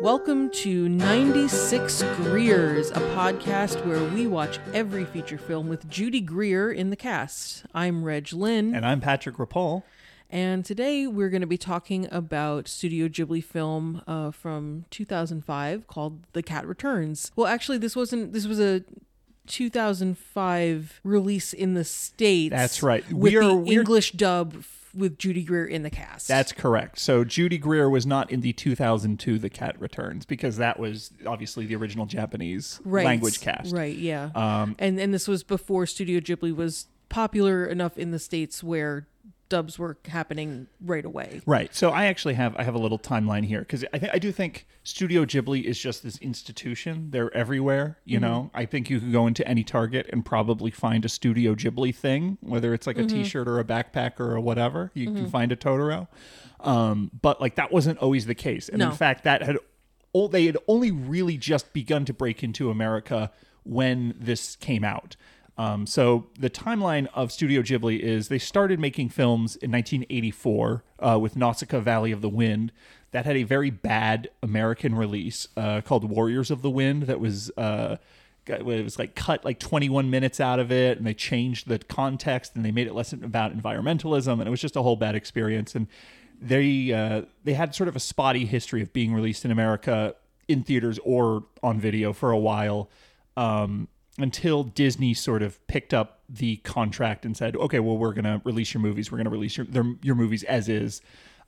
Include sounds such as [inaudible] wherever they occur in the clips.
Welcome to 96 Greers, a podcast where we watch every feature film with Judy Greer in the cast. I'm Reg Lynn, And I'm Patrick Rapol. and today we're going to be talking about Studio Ghibli film uh, from 2005 called The Cat Returns. Well, actually, this wasn't. This was a 2005 release in the states. That's right. With We are- the English dub with Judy Greer in the cast. That's correct. So Judy Greer was not in the 2002 The Cat Returns because that was obviously the original Japanese right. language cast. Right, yeah. Um, and and this was before Studio Ghibli was popular enough in the states where dubs were happening right away. Right. So I actually have I have a little timeline here because I think I do think Studio Ghibli is just this institution. They're everywhere. You Mm-hmm. know, I think you could go into any Target and probably find a Studio Ghibli thing, whether it's like Mm-hmm. a T-shirt or a backpack or whatever. You can find a Totoro. Um, but like that wasn't always the case, and No. in fact, that had all they had only really just begun to break into America when this came out. Um, so the timeline of Studio Ghibli is they started making films in 1984 uh, with Nausicaa Valley of the Wind. That had a very bad American release uh, called Warriors of the Wind. That was uh, it was like cut like 21 minutes out of it, and they changed the context and they made it less about environmentalism, and it was just a whole bad experience. And they uh, they had sort of a spotty history of being released in America in theaters or on video for a while um, until Disney sort of picked up the contract and said, "Okay, well, we're going to release your movies. We're going to release your their, your movies as is."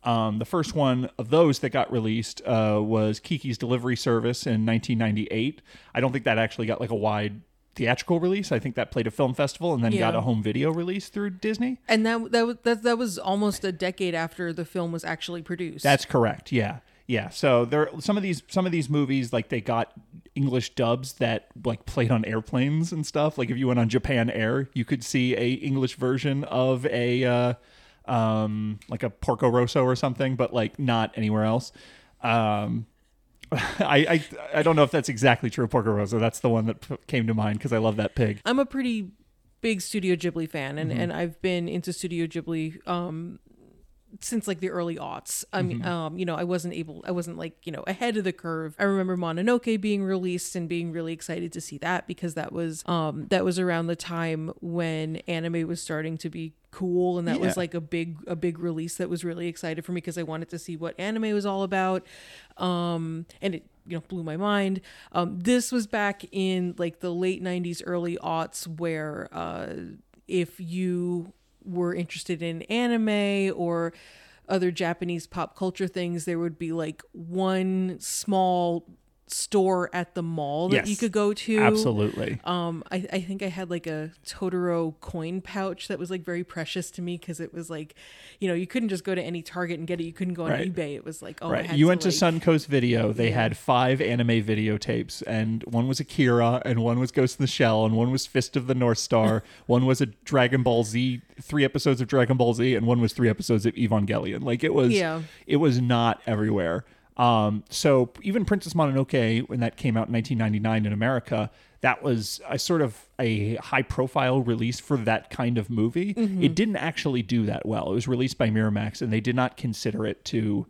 Um, the first one of those that got released uh, was Kiki's Delivery Service in 1998. I don't think that actually got like a wide theatrical release. I think that played a film festival and then got a home video release through Disney. And that that was that, that was almost a decade after the film was actually produced. That's correct. Yeah. Yeah. So there some of these some of these movies like they got English dubs that like played on airplanes and stuff. Like if you went on Japan Air, you could see a English version of a uh um like a Porco Rosso or something, but like not anywhere else. Um [laughs] I, I I don't know if that's exactly true of Porco Rosso. That's the one that p- came to mind because I love that pig. I'm a pretty big Studio Ghibli fan, Mm-hmm. and, and I've been into Studio Ghibli um, since like the early aughts. I mean, Mm-hmm. um, you know, I wasn't able, I wasn't like you know ahead of the curve. I remember Mononoke being released and being really excited to see that because that was um, that was around the time when anime was starting to be cool and that was like a big a big release that was really excited for me because I wanted to see what anime was all about um and it you know blew my mind um this was back in like the late 90s early aughts where uh if you were interested in anime or other Japanese pop culture things there would be like one small store at the mall that Yes. you could go to Absolutely. um I, I think i had like a totoro coin pouch that was like very precious to me because it was like you know you couldn't just go to any target and get it you couldn't go on Right. ebay it was like oh I Right. You went to Suncoast Video. They Yeah. had five anime videotapes, and one was Akira, and one was Ghost in the Shell, and one was Fist of the North Star. [laughs] one was a Dragon Ball Z, three episodes of Dragon Ball Z, and one was three episodes of Evangelion. Like it was, Yeah. it was not everywhere. Um, so even Princess Mononoke, when that came out in 1999 in America, that was a sort of a high profile release for that kind of movie. It didn't actually do that well. It was released by Miramax, and they did not consider it to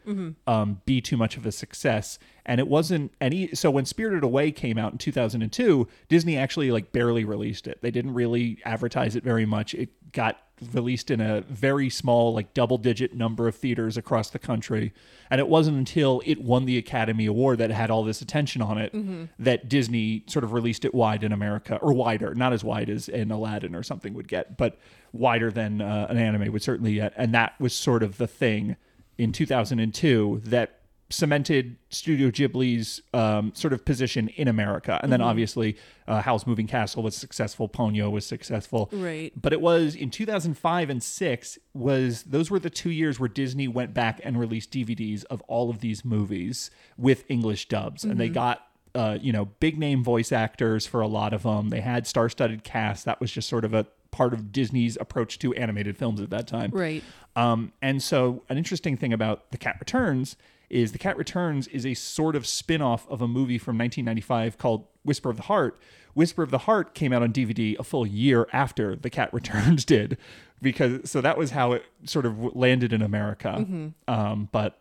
um, be too much of a success. And it wasn't any. So when Spirited Away came out in 2002, Disney actually like barely released it. They didn't really advertise it very much. It got released in a very small, like double digit number of theaters across the country. And it wasn't until it won the Academy Award that had all this attention on it that Disney sort of released it wide in America, or wider, not as wide as an Aladdin or something would get, but wider than uh, an anime would certainly get. And that was sort of the thing in 2002 that cemented Studio Ghibli's um, sort of position in America. And then obviously, uh, Howl's Moving Castle was successful, Ponyo was successful. Right. But it was in 2005 and 6 was those were the 2 years where Disney went back and released DVDs of all of these movies with English dubs and they got uh, you know, big name voice actors for a lot of them. They had star-studded casts. That was just sort of a part of Disney's approach to animated films at that time. right Um, and so, an interesting thing about The Cat Returns is The Cat Returns is a sort of spin off of a movie from 1995 called Whisper of the Heart. Whisper of the Heart came out on DVD a full year after The Cat Returns [laughs] did, because so that was how it sort of landed in America. Um, but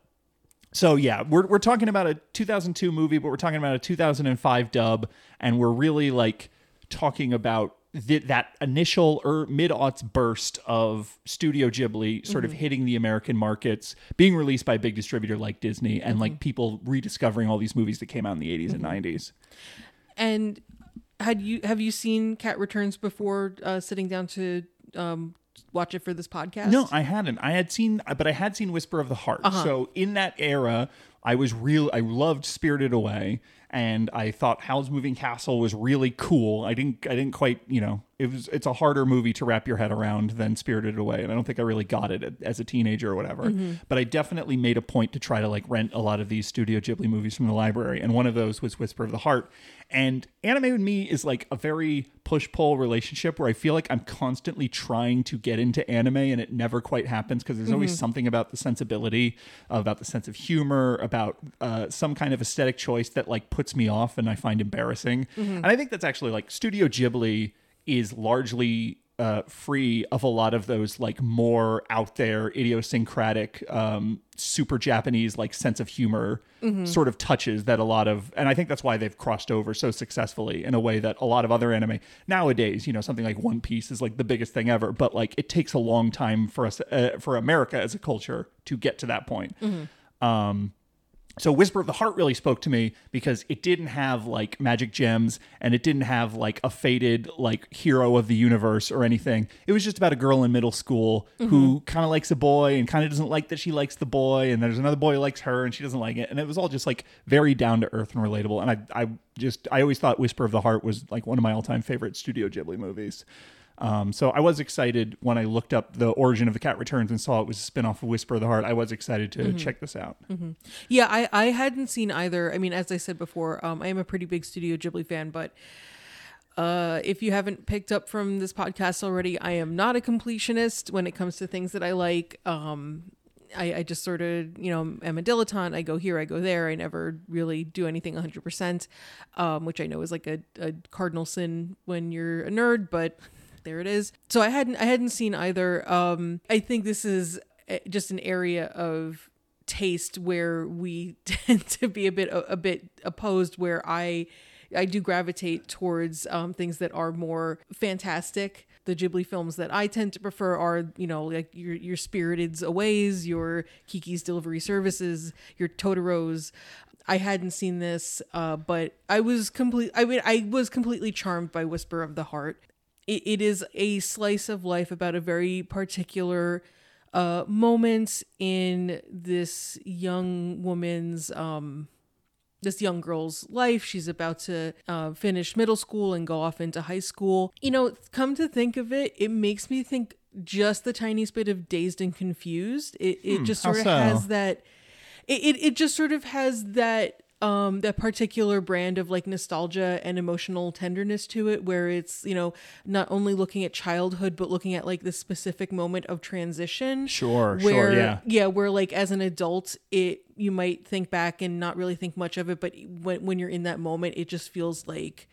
So yeah, we're we're talking about a 2002 movie, but we're talking about a 2005 dub, and we're really like talking about th- that initial or mid aughts burst of Studio Ghibli sort of hitting the American markets, being released by a big distributor like Disney, and like people rediscovering all these movies that came out in the 80s and 90s. And had you have you seen Cat Returns before uh, sitting down to um, watch it for this podcast? No, I hadn't. I had seen, but I had seen Whisper of the Heart. So in that era, I was real. I loved Spirited Away, and I thought Howl's Moving Castle was really cool. I didn't. I didn't quite. You know, it was. It's a harder movie to wrap your head around than Spirited Away, and I don't think I really got it as a teenager or whatever. But I definitely made a point to try to like rent a lot of these Studio Ghibli movies from the library, and one of those was Whisper of the Heart. And anime with me is like a very push pull relationship where I feel like I'm constantly trying to get into anime and it never quite happens because there's always something about the sensibility, about the sense of humor, about uh, some kind of aesthetic choice that like puts me off and I find embarrassing. And I think that's actually like Studio Ghibli is largely uh, free of a lot of those like more out there idiosyncratic um, super japanese like sense of humor sort of touches that a lot of and i think that's why they've crossed over so successfully in a way that a lot of other anime nowadays you know something like one piece is like the biggest thing ever but like it takes a long time for us uh, for america as a culture to get to that point. Um so Whisper of the Heart really spoke to me because it didn't have like magic gems and it didn't have like a faded like hero of the universe or anything. It was just about a girl in middle school who mm-hmm. kind of likes a boy and kind of doesn't like that she likes the boy and there's another boy who likes her and she doesn't like it and it was all just like very down to earth and relatable and I I just I always thought Whisper of the Heart was like one of my all-time favorite Studio Ghibli movies. Um, so I was excited when I looked up the origin of the Cat Returns and saw it was a spin-off of Whisper of the Heart. I was excited to check this out. Yeah, I, I hadn't seen either. I mean, as I said before, um, I am a pretty big Studio Ghibli fan, but uh, if you haven't picked up from this podcast already, I am not a completionist when it comes to things that I like. Um, I, I just sort of, you know, am a dilettante. I go here, I go there. I never really do anything 100%, um, which I know is like a, a cardinal sin when you're a nerd, but there it is. So I hadn't I hadn't seen either. Um, I think this is uh, just an area of taste where we [laughs] tend to be a bit a, bit opposed where I I do gravitate towards um, things that are more fantastic. The Ghibli films that I tend to prefer are, you know, like your your Spirited's Aways, your Kiki's Delivery Services, your Totoro's. I hadn't seen this, uh, but I was complete. I mean, I was completely charmed by Whisper of the Heart. It, it is a slice of life about a very particular uh, moment in this young woman's um, this young girl's life. She's about to uh, finish middle school and go off into high school. You know, come to think of it, it makes me think just the tiniest bit of dazed and confused. It it just sort of so? has that. It, it it just sort of has that um that particular brand of like nostalgia and emotional tenderness to it where it's you know not only looking at childhood but looking at like this specific moment of transition Sure, sure, yeah. yeah where like as an adult it you might think back and not really think much of it but when, when you're in that moment it just feels like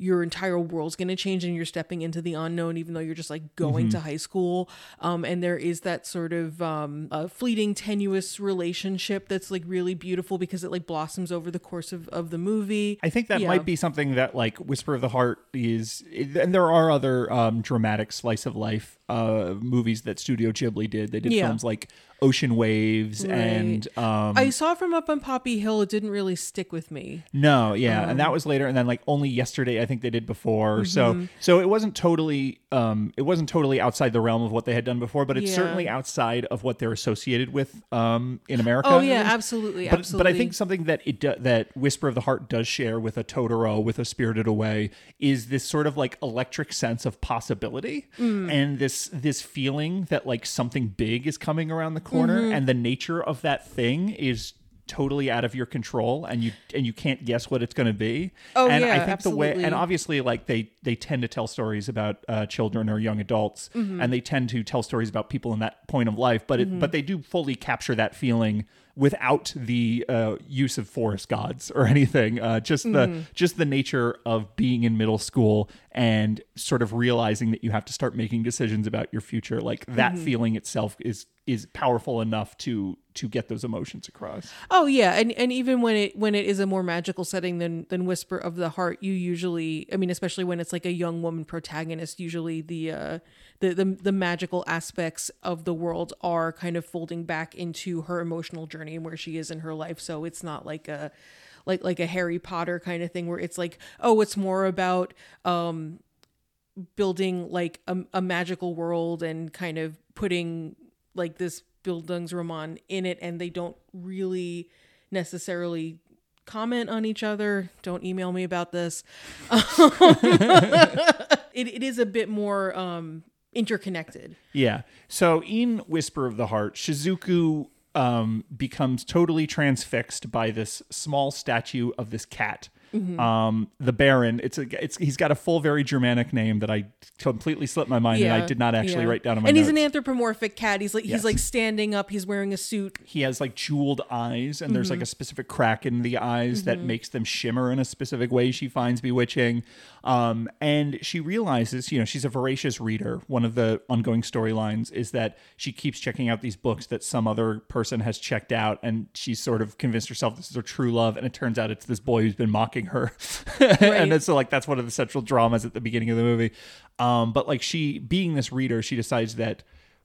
your entire world's going to change and you're stepping into the unknown even though you're just like going Mm-hmm. to high school um, and there is that sort of um, uh, fleeting tenuous relationship that's like really beautiful because it like blossoms over the course of, of the movie I think that Yeah. might be something that like Whisper of the Heart is, and there are other um, dramatic slice of life uh, movies that Studio Ghibli did. They did Yeah. films like Ocean Waves and um, i saw from up on poppy hill it didn't really stick with me no, yeah, and Um, that was later, and then like only yesterday I think they did before. So Mm-hmm. so it wasn't totally um, it wasn't totally outside the realm of what they had done before, but it's Yeah. certainly outside of what they're associated with um, in America. oh yeah absolutely But, absolutely but I think something that it do, that Whisper of the Heart does share with a Totoro, with a Spirited Away, is this sort of like electric sense of possibility Mm. and this this feeling that like something big is coming around the corner, Mm-hmm. and the nature of that thing is totally out of your control and you and you can't guess what it's going to be. Oh, and i yeah, think the way absolutely. and obviously like they they tend to tell stories about uh, children or young adults Mm-hmm. and they tend to tell stories about people in that point of life but it but they do fully capture that feeling without the uh, use of forest gods or [laughs] anything uh, just the just the nature of being in middle school and sort of realizing that you have to start making decisions about your future. Like that feeling itself is is powerful enough to to get those emotions across. Oh yeah, and and even when it when it is a more magical setting than than Whisper of the Heart, you usually, I mean, especially when it's like a young woman protagonist, usually the uh the the, the magical aspects of the world are kind of folding back into her emotional journey and where she is in her life. So it's not like a like like a Harry Potter kind of thing where it's like, oh, it's more about um building like a, a magical world and kind of putting like this Bildungsroman in it and they don't really necessarily comment on each other. Don't email me about this. [laughs] it, it is a bit more um, interconnected. Yeah. So in Whisper of the Heart, Shizuku um, becomes totally transfixed by this small statue of this cat. Mm-hmm. Um, the Baron. It's a. It's he's got a full, very Germanic name that I completely slipped my mind and I did not actually yeah. write down in my And notes. he's an anthropomorphic cat. He's like Yes. he's like standing up. He's wearing a suit. he has like jeweled eyes and there's Mm-hmm. like a specific crack in the eyes that makes them shimmer in a specific way she finds bewitching um, and she realizes you know she's a voracious reader one of the ongoing storylines is that she keeps checking out these books that some other person has checked out and she's sort of convinced herself this is her true love and it turns out it's this boy who's been mocking her. [laughs] And it's so like that's one of the central dramas at the beginning of the movie. Um, but like she being this reader she decides that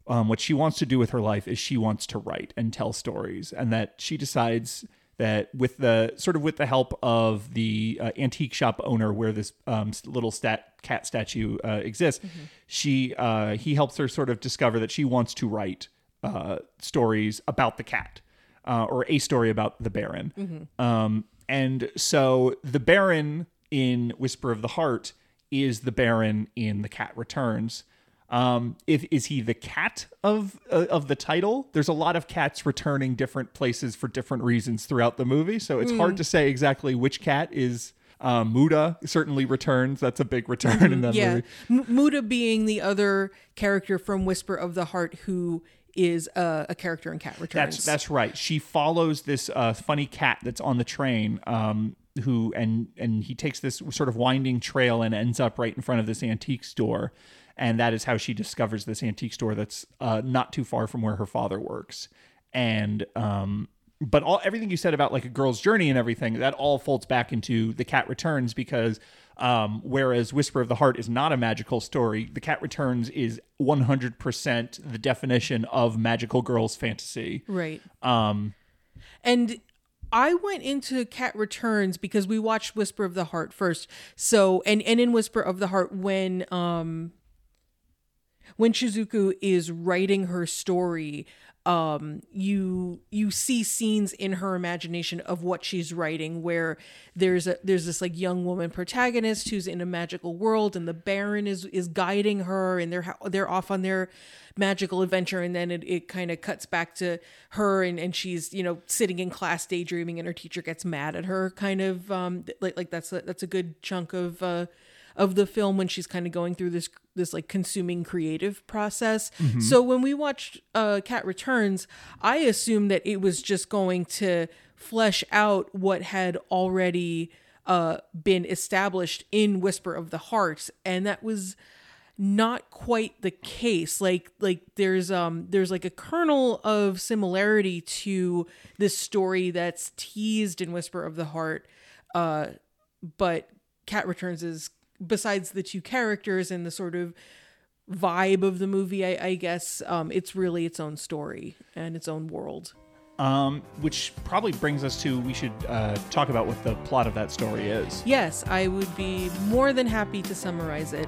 um, what she wants to do with her life is she wants to write and tell stories. And that she decides that with the sort of with the help of the uh, antique shop owner where this um, little stat cat statue uh, exists she uh, he helps her sort of discover that she wants to write uh, stories about the cat uh, or a story about the baron. Um, and so the baron in whisper of the heart is the baron in the cat returns um, if is he the cat of uh, of the title? There's a lot of cats returning different places for different reasons throughout the movie, so it's hard to say exactly which cat is. Um, Muta certainly returns. That's a big return in that Yeah, movie. M- Muta being the other character from Whisper of the Heart who is uh, a character in Cat Returns. That's that's right. She follows this uh, funny cat that's on the train. Um, who and and he takes this sort of winding trail and ends up right in front of this antique store, and that is how she discovers this antique store that's uh, not too far from where her father works. And um, but all everything you said about like a girl's journey and everything that all folds back into the cat returns because um, whereas Whisper of the Heart is not a magical story, The Cat Returns is 100% the definition of magical girls fantasy. right. Um, And I went into Cat Returns because we watched Whisper of the Heart first. So and and in Whisper of the Heart when um when Shizuku is writing her story, um you you see scenes in her imagination of what she's writing where there's a there's this like young woman protagonist who's in a magical world and the baron is is guiding her and they're they're off on their magical adventure and then it, it kind of cuts back to her and, and she's you know sitting in class daydreaming and her teacher gets mad at her kind of um like like that's a, that's a good chunk of uh of the film when she's kind of going through this this like consuming creative process. So when we watched uh Cat Returns, I assumed that it was just going to flesh out what had already uh been established in Whisper of the Heart and that was not quite the case like like there's um there's like a kernel of similarity to this story that's teased in Whisper of the Heart uh but Cat Returns is besides the two characters and the sort of vibe of the movie, I, I guess um, it's really its own story and its own world. um, which probably brings us to we should uh, talk about what the plot of that story is. Yes, I would be more than happy to summarize it.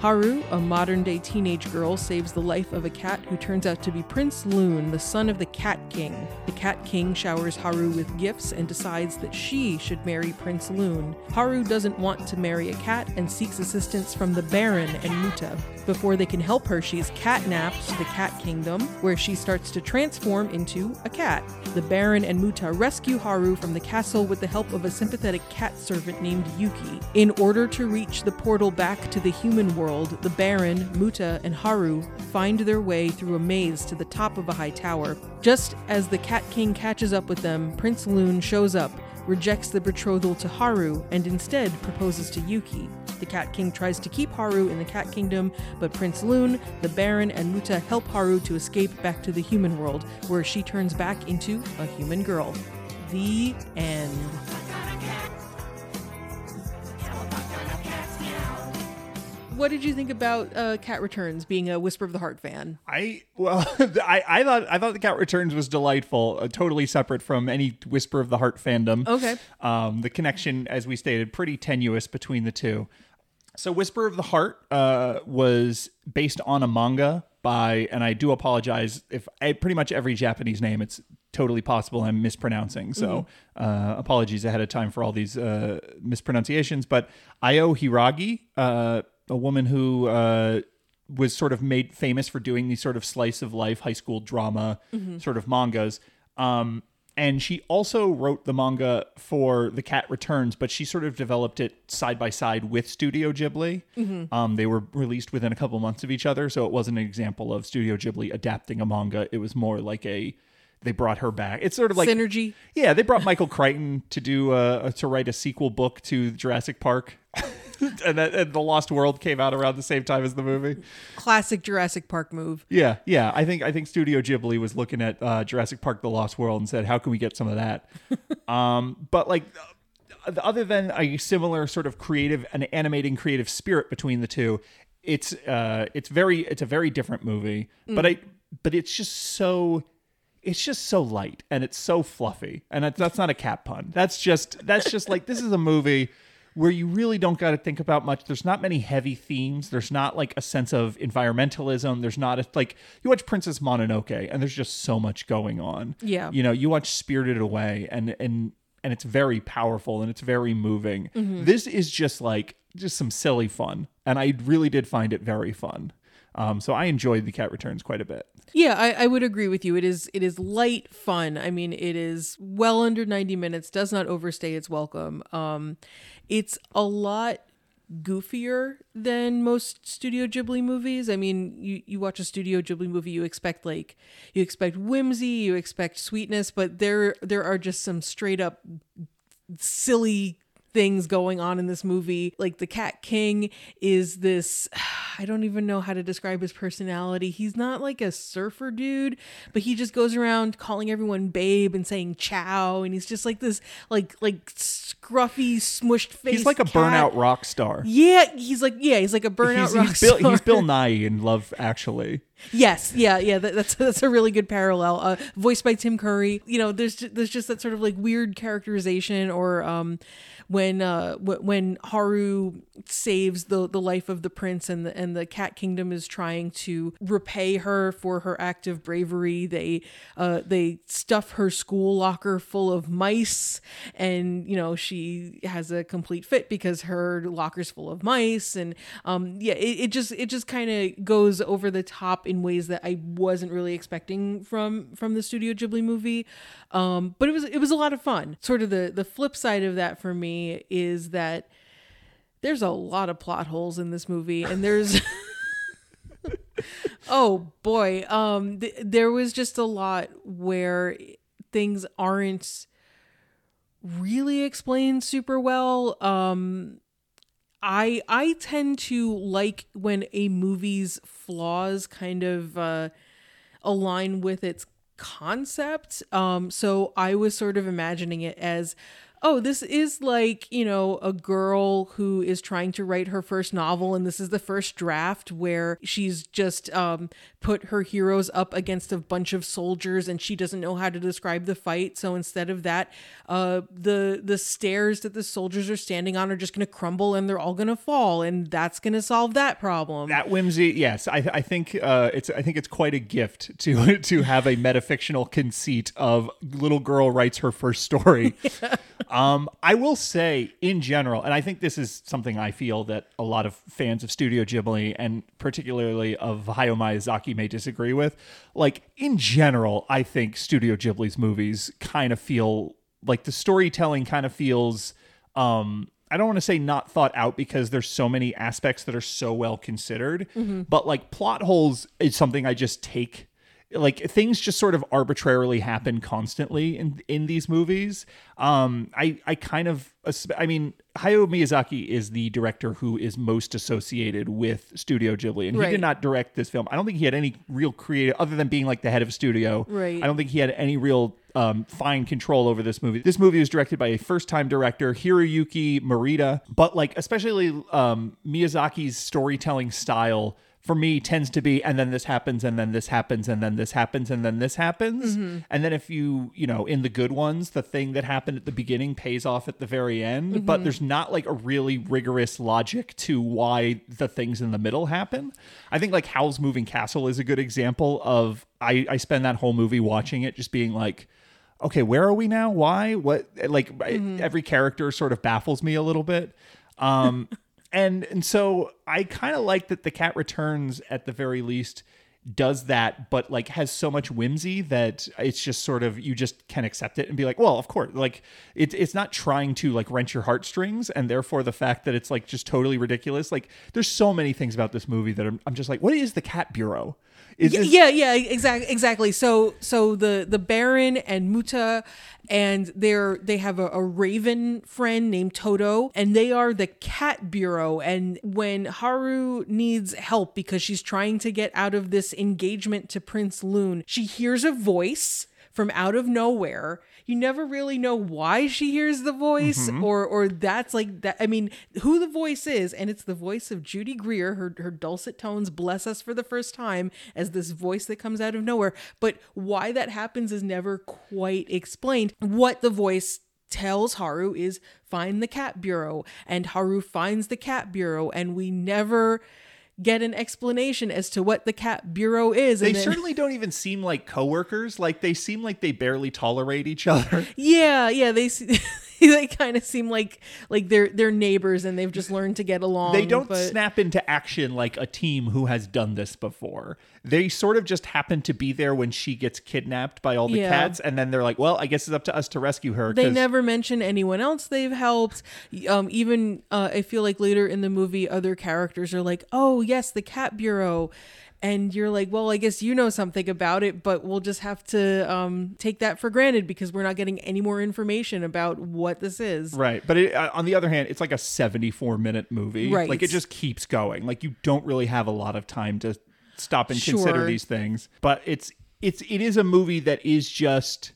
Haru, a modern day teenage girl, saves the life of a cat who turns out to be Prince Loon, the son of the Cat King. The Cat King showers Haru with gifts and decides that she should marry Prince Loon. Haru doesn't want to marry a cat and seeks assistance from the Baron and Muta. Before they can help her, she is catnapped to the Cat Kingdom, where she starts to transform into a cat. The Baron and Muta rescue Haru from the castle with the help of a sympathetic cat servant named Yuki. In order to reach the portal back to the human world, the Baron, Muta, and Haru find their way through a maze to the top of a high tower. Just as the Cat King catches up with them, Prince Loon shows up, rejects the betrothal to Haru, and instead proposes to Yuki. The Cat King tries to keep Haru in the Cat Kingdom, but Prince Loon, the Baron, and Muta help Haru to escape back to the human world, where she turns back into a human girl. The end. What did you think about uh, Cat Returns being a Whisper of the Heart fan? I well, [laughs] I, I thought I thought the Cat Returns was delightful, uh, totally separate from any Whisper of the Heart fandom. Okay. Um, the connection, as we stated, pretty tenuous between the two. So, Whisper of the Heart uh, was based on a manga by, and I do apologize if I, pretty much every Japanese name it's totally possible I'm mispronouncing. So, uh, apologies ahead of time for all these uh, mispronunciations. But Aoi Hiiragi, uh, a woman who uh, was sort of made famous for doing these sort of slice of life high school drama sort of mangas. Um, and she also wrote the manga for The Cat Returns, but she sort of developed it side by side with Studio Ghibli. Um, they were released within a couple months of each other, so it wasn't an example of Studio Ghibli adapting a manga. It was more like a they brought her back. It's sort of like Synergy. yeah, they brought Michael Crichton to do uh, to write a sequel book to Jurassic Park, [laughs] [laughs] and, that, and the Lost World came out around the same time as the movie. Classic Jurassic Park move. Yeah, yeah. I think I think Studio Ghibli was looking at uh, Jurassic Park: The Lost World and said, "How can we get some of that?" [laughs] um, but like, other than a similar sort of creative and animating creative spirit between the two, it's uh, it's very it's a very different movie. But I but it's just so it's just so light and it's so fluffy and that's, that's not a cat pun that's just that's just like this is a movie where you really don't got to think about much there's not many heavy themes there's not like a sense of environmentalism there's not a, like you watch princess mononoke and there's just so much going on Yeah. you know you watch spirited away and and and it's very powerful and it's very moving this is just like just some silly fun and i really did find it very fun um, so i enjoyed the cat returns quite a bit Yeah, I, I would agree with you. It is it is light fun. I mean, it is well under ninety minutes. Does not overstay its welcome. Um, it's a lot goofier than most Studio Ghibli movies. I mean, you you watch a Studio Ghibli movie, you expect like you expect whimsy, you expect sweetness, but there there are just some straight up silly things going on in this movie. Like the Cat King is this [sighs] I don't even know how to describe his personality. He's not like a surfer dude, but he just goes around calling everyone babe and saying ciao and he's just like this like like scruffy smushed face. he's like a cat. burnout rock star Yeah, he's like yeah, he's like a burnout he's, rock he's Bill, star. he's Bill [laughs] Nighy in Love Actually. Yes, yeah, yeah. That, that's that's a really good parallel. Uh, voiced by Tim Curry. You know, there's ju- there's just that sort of like weird characterization, or um, when uh w- when Haru saves the the life of the prince, and the and the Cat Kingdom is trying to repay her for her act of bravery. They uh they stuff her school locker full of mice, and you know she has a complete fit because her locker's full of mice, and um yeah, it, it just it just kind of goes over the top in ways that I wasn't really expecting from from the Studio Ghibli movie. Um, but it was it was a lot of fun. Sort of the the flip side of that for me is that there's a lot of plot holes in this movie, and there's. [laughs] oh boy um th- there was just a lot where things aren't really explained super well um I I tend to like when a movie's flaws kind of uh, align with its concept. Um, so I was sort of imagining it as, oh, this is like you know a girl who is trying to write her first novel, and this is the first draft where she's just um, put her heroes up against a bunch of soldiers, and she doesn't know how to describe the fight. So instead of that, uh, the the stairs that the soldiers are standing on are just going to crumble, and they're all going to fall, and that's going to solve that problem. That whimsy, yes, I, I think uh, it's I think it's quite a gift to to have a metafictional conceit of little girl writes her first story. [laughs] Um, I will say in general, and I think this is something I feel that a lot of fans of Studio Ghibli and particularly of Hayao Miyazaki may disagree with. Like in general, I think Studio Ghibli's movies kind of feel like the storytelling kind of feels um I don't want to say not thought out because there's so many aspects that are so well considered, but like plot holes is something I just take like things just sort of arbitrarily happen constantly in in these movies. Um, I I kind of I mean Hayao Miyazaki is the director who is most associated with Studio Ghibli, and he Right. did not direct this film. I don't think he had any real creative other than being like the head of studio. Right. I don't think he had any real um, fine control over this movie. This movie was directed by a first-time director, Hiroyuki Morita, but like especially um, Miyazaki's storytelling style for me tends to be and then this happens and then this happens and then this happens and then this happens. Mm-hmm. And then if you you know in the good ones the thing that happened at the beginning pays off at the very end but mm-hmm. there's not like a really rigorous logic to why the things in the middle happen. I think like howl's moving castle is a good example of i i spend that whole movie watching it just being like okay where are we now? Why? What? Like mm-hmm. every character sort of baffles me a little bit. Um and and so i kind of like that the cat returns at the very least does that but like has so much whimsy that it's just sort of you just can accept it and be like well of course like it's it's not trying to like wrench your heartstrings and therefore the fact that it's like just totally ridiculous like there's so many things about this movie that i'm, I'm just like what is the cat bureau is this- yeah yeah exactly exactly. So so the the baron and muta and they're they have a, a raven friend named toto and they are the cat bureau. And when haru needs help because she's trying to get out of this engagement to prince loon she hears a voice from out of nowhere you never really know why she hears the voice mm-hmm. or or that's like that i mean who the voice is and it's the voice of judy greer her, her dulcet tones bless us for the first time as this voice that comes out of nowhere. But why that happens is never quite explained. What the voice tells Haru is find the cat bureau and Haru finds the cat bureau and we never get an explanation as to what the cat bureau is they and then- certainly don't even seem like coworkers. Like they seem like they barely tolerate each other. [laughs] Yeah, yeah, they [laughs] [laughs] they kind of seem like like they're they're neighbors and they've just learned to get along. they don't but snap into action like a team who has done this before. They sort of just happen to be there when she gets kidnapped by all the Yeah. cats, and then they're like, "Well, I guess it's up to us to rescue her." They never mention anyone else they've helped. Um, even uh, I feel like later in the movie, other characters are like, "Oh yes, the cat bureau." And you're like, well, I guess you know something about it, but we'll just have to um, take that for granted because we're not getting any more information about what this is. Right, but it, uh, on the other hand, it's like a 74 minute movie. Right. like it just keeps going. Like you don't really have a lot of time to stop and Sure. consider these things. But it's it's it is a movie that is just.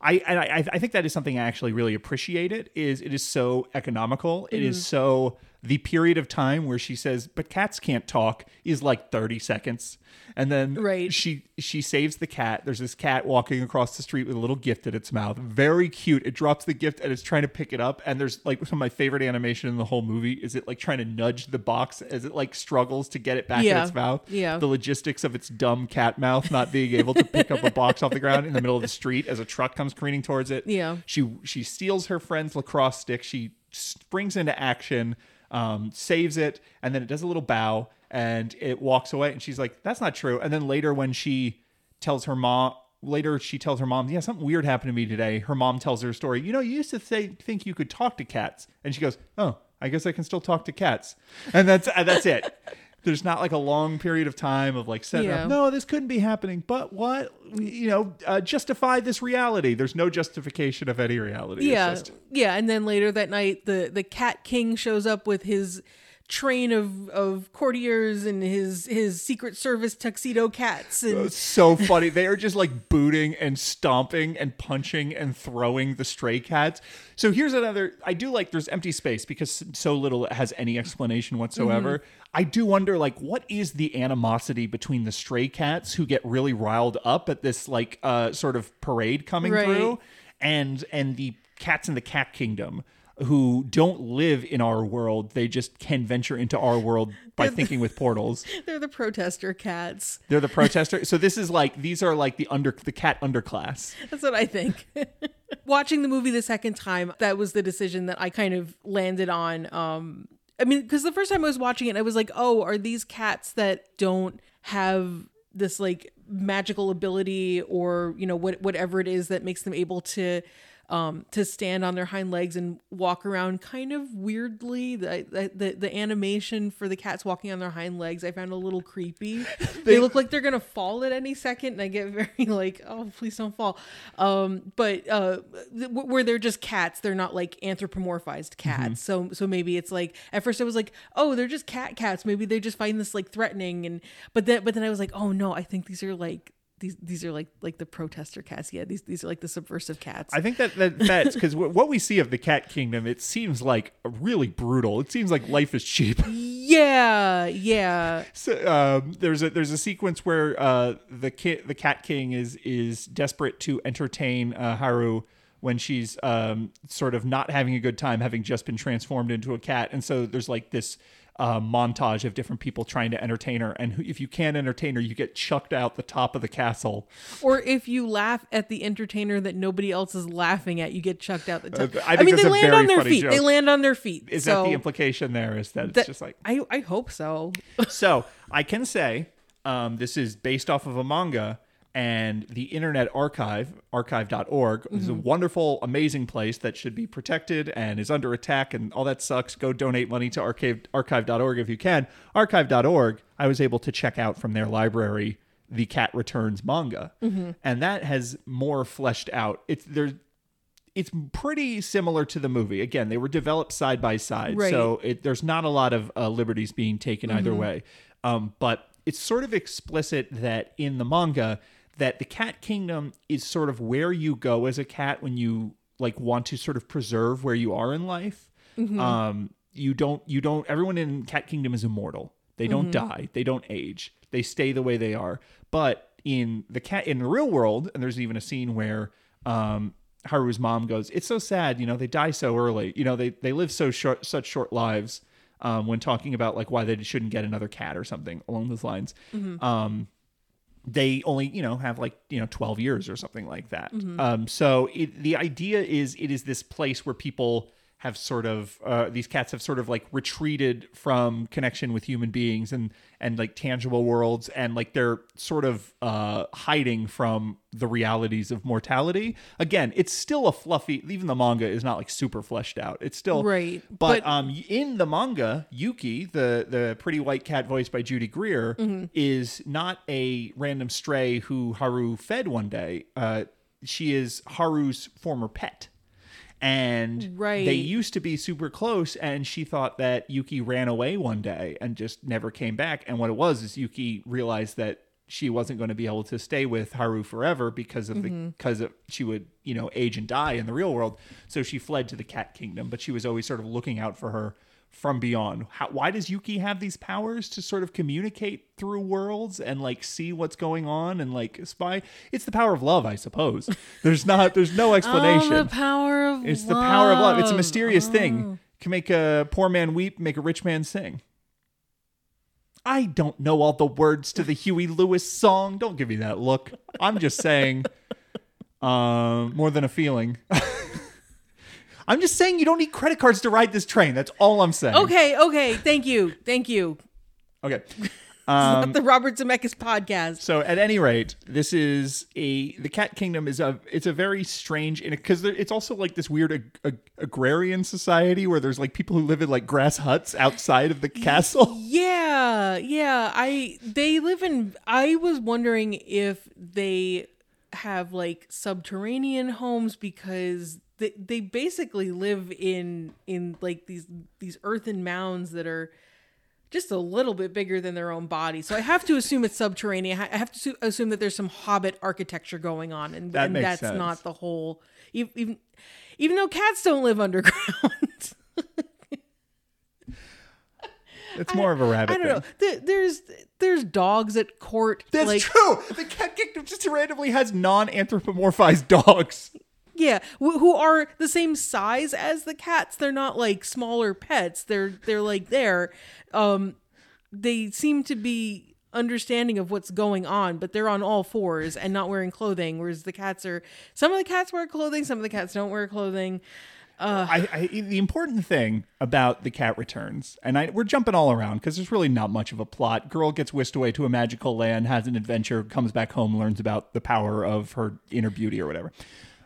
I, and I I think that is something I actually really appreciate. It is it is so economical. It Mm-hmm. is so the period of time where she says, "But cats can't talk," is like thirty seconds, and then Right. she she saves the cat. There's this cat walking across the street with a little gift in its mouth. Very cute. It drops the gift and it's trying to pick it up. And there's like some of my favorite animation in the whole movie is it like trying to nudge the box as it like struggles to get it back in its mouth. Yeah. The logistics of its dumb cat mouth not being able to pick up a box off the ground in the middle of the street as a truck comes careening towards it. Yeah. She she steals her friend's lacrosse stick. She springs into action, um, saves it, and then it does a little bow and it walks away. And she's like, "That's not true." And then later, when she tells her mom, later she tells her mom, "Yeah, something weird happened to me today." Her mom tells her story. You know, you used to think you could talk to cats, and she goes, "Oh, I guess I can still talk to cats," and that's that's it. There's not like a long period of time of like setting Yeah. up. No, this couldn't be happening. But what? You know, uh, justify this reality. There's no justification of any reality. Yeah just- yeah and then later that night the the cat king shows up with his train of of courtiers and his his secret service tuxedo cats and It's so funny. They are just like booting and stomping and punching and throwing the stray cats. So here's another I do like there's empty space because so little has any explanation whatsoever. I do wonder like what is the animosity between the stray cats who get really riled up at this like uh sort of parade coming Right. through and and the cats in the cat kingdom who don't live in our world. They just can venture into our world by thinking with portals. [laughs] they're the protester cats They're the protester. so this is like these are like the under the cat underclass. that's what i think [laughs] watching the movie the second time that was the decision that i kind of landed on um i mean because the first time i was watching it i was like oh are these cats that don't have this like magical ability or you know what whatever it is that makes them able to um, to stand on their hind legs and walk around kind of weirdly. The, the the the animation for the cats walking on their hind legs I found a little creepy. [laughs] they, look like they're gonna fall at any second, and I get very [laughs] like, oh, please don't fall. Um, but uh, th- where they're just cats, they're not like anthropomorphized cats. So so maybe it's like at first I was like, oh, they're just cat cats. Maybe they just find this like threatening, and but then but then I was like, oh no, I think these are like. These, these are like like the protester cats. Yeah, these these are like the subversive cats. I think that, that [laughs] that's because what we see of the cat kingdom, it seems like really brutal. It seems like life is cheap. [laughs] yeah, yeah. So, um, there's a there's a sequence where uh, the ki- the cat king is is desperate to entertain uh, Haru when she's um, sort of not having a good time, having just been transformed into a cat, and so there's like this. Uh, montage of different people trying to entertain her, and if you can't entertain her, you get chucked out the top of the castle. Or if you laugh at the entertainer that nobody else is laughing at, you get chucked out the top. Uh, I I, mean, they land on their funny feet. They land on their feet. Is so that the implication there? Is that it's just like I I hope so. so I can say um, this is based off of a manga and the Internet Archive, archive.org, is a wonderful, amazing place that should be protected and is under attack and all that sucks. Go donate money to archive, archive.org if you can. Archive.org, I was able to check out from their library the Cat Returns manga. And that has more fleshed out. It's there's it's pretty similar to the movie. Again, they were developed side by side, Right. so it, there's not a lot of uh, liberties being taken either way. Um, but it's sort of explicit that in the manga that the cat kingdom is sort of where you go as a cat when you like want to sort of preserve where you are in life. Um, you don't you don't everyone in cat kingdom is immortal. They don't die. They don't age. They stay the way they are. But in the cat in the real world, and there's even a scene where um, Haru's mom goes, "It's so sad, you know, they die so early. You know, they they live so short, such short lives." Um, when talking about like why they shouldn't get another cat or something along those lines, um, they only you know have like you know 12 years or something like that. Um so it, the idea is it is this place where people have sort of uh, these cats have sort of like retreated from connection with human beings and and like tangible worlds and like they're sort of uh hiding from the realities of mortality. Again it's still a fluffy even the manga is not like super fleshed out. It's still Right, but, but- um in the manga yuki the the pretty white cat voiced by judy greer Mm-hmm. is not a random stray who haru fed one day. Uh she is haru's former pet and Right. they used to be super close and she thought that yuki ran away one day and just never came back. And what it was is yuki realized that she wasn't going to be able to stay with haru forever because of the mm-hmm. because of she would you know age and die in the real world. So she fled to the cat kingdom but she was always sort of looking out for her from beyond How, why does yuki have these powers to sort of communicate through worlds and like see what's going on and like spy it's the power of love i suppose [laughs] there's not there's no explanation Oh, the power of love. it's the power of love. It's a mysterious Oh. thing. Can make a poor man weep, make a rich man sing. I don't know all the words to the Huey Lewis song. Don't give me that look. I'm just saying, um, [laughs] more than a feeling. [laughs] I'm just saying you don't need credit cards to ride this train. That's all I'm saying. Okay, okay. Thank you, thank you. Okay. [laughs] Not um, the Robert Zemeckis podcast. So at any rate, this is a the Cat Kingdom is a it's a very strange because it's also like this weird ag- ag- agrarian society where there's like people who live in like grass huts outside of the castle. [laughs] Yeah, yeah. I they live in. I was wondering if they have like subterranean homes because they they basically live in in like these these earthen mounds that are just a little bit bigger than their own body. So I have to assume it's subterranean. I have to assume that there's some hobbit architecture going on, and, That and that's sense. not the whole. Even even though cats don't live underground. [laughs] It's more of a rabbit. I don't know. thing. There, there's there's dogs at court. That's like, true. The Cat Kingdom just randomly has non-anthropomorphized dogs. Yeah, wh- who are the same size as the cats. They're not like smaller pets. They're they're like there. Um, they seem to be understanding of what's going on, but they're on all fours and not wearing clothing. Whereas the cats are. Some of the cats wear clothing. Some of the cats don't wear clothing. I, I, the important thing about the cat returns, and I, we're jumping all around because there's really not much of a plot. Girl gets whisked away to a magical land, has an adventure, comes back home, learns about the power of her inner beauty or whatever.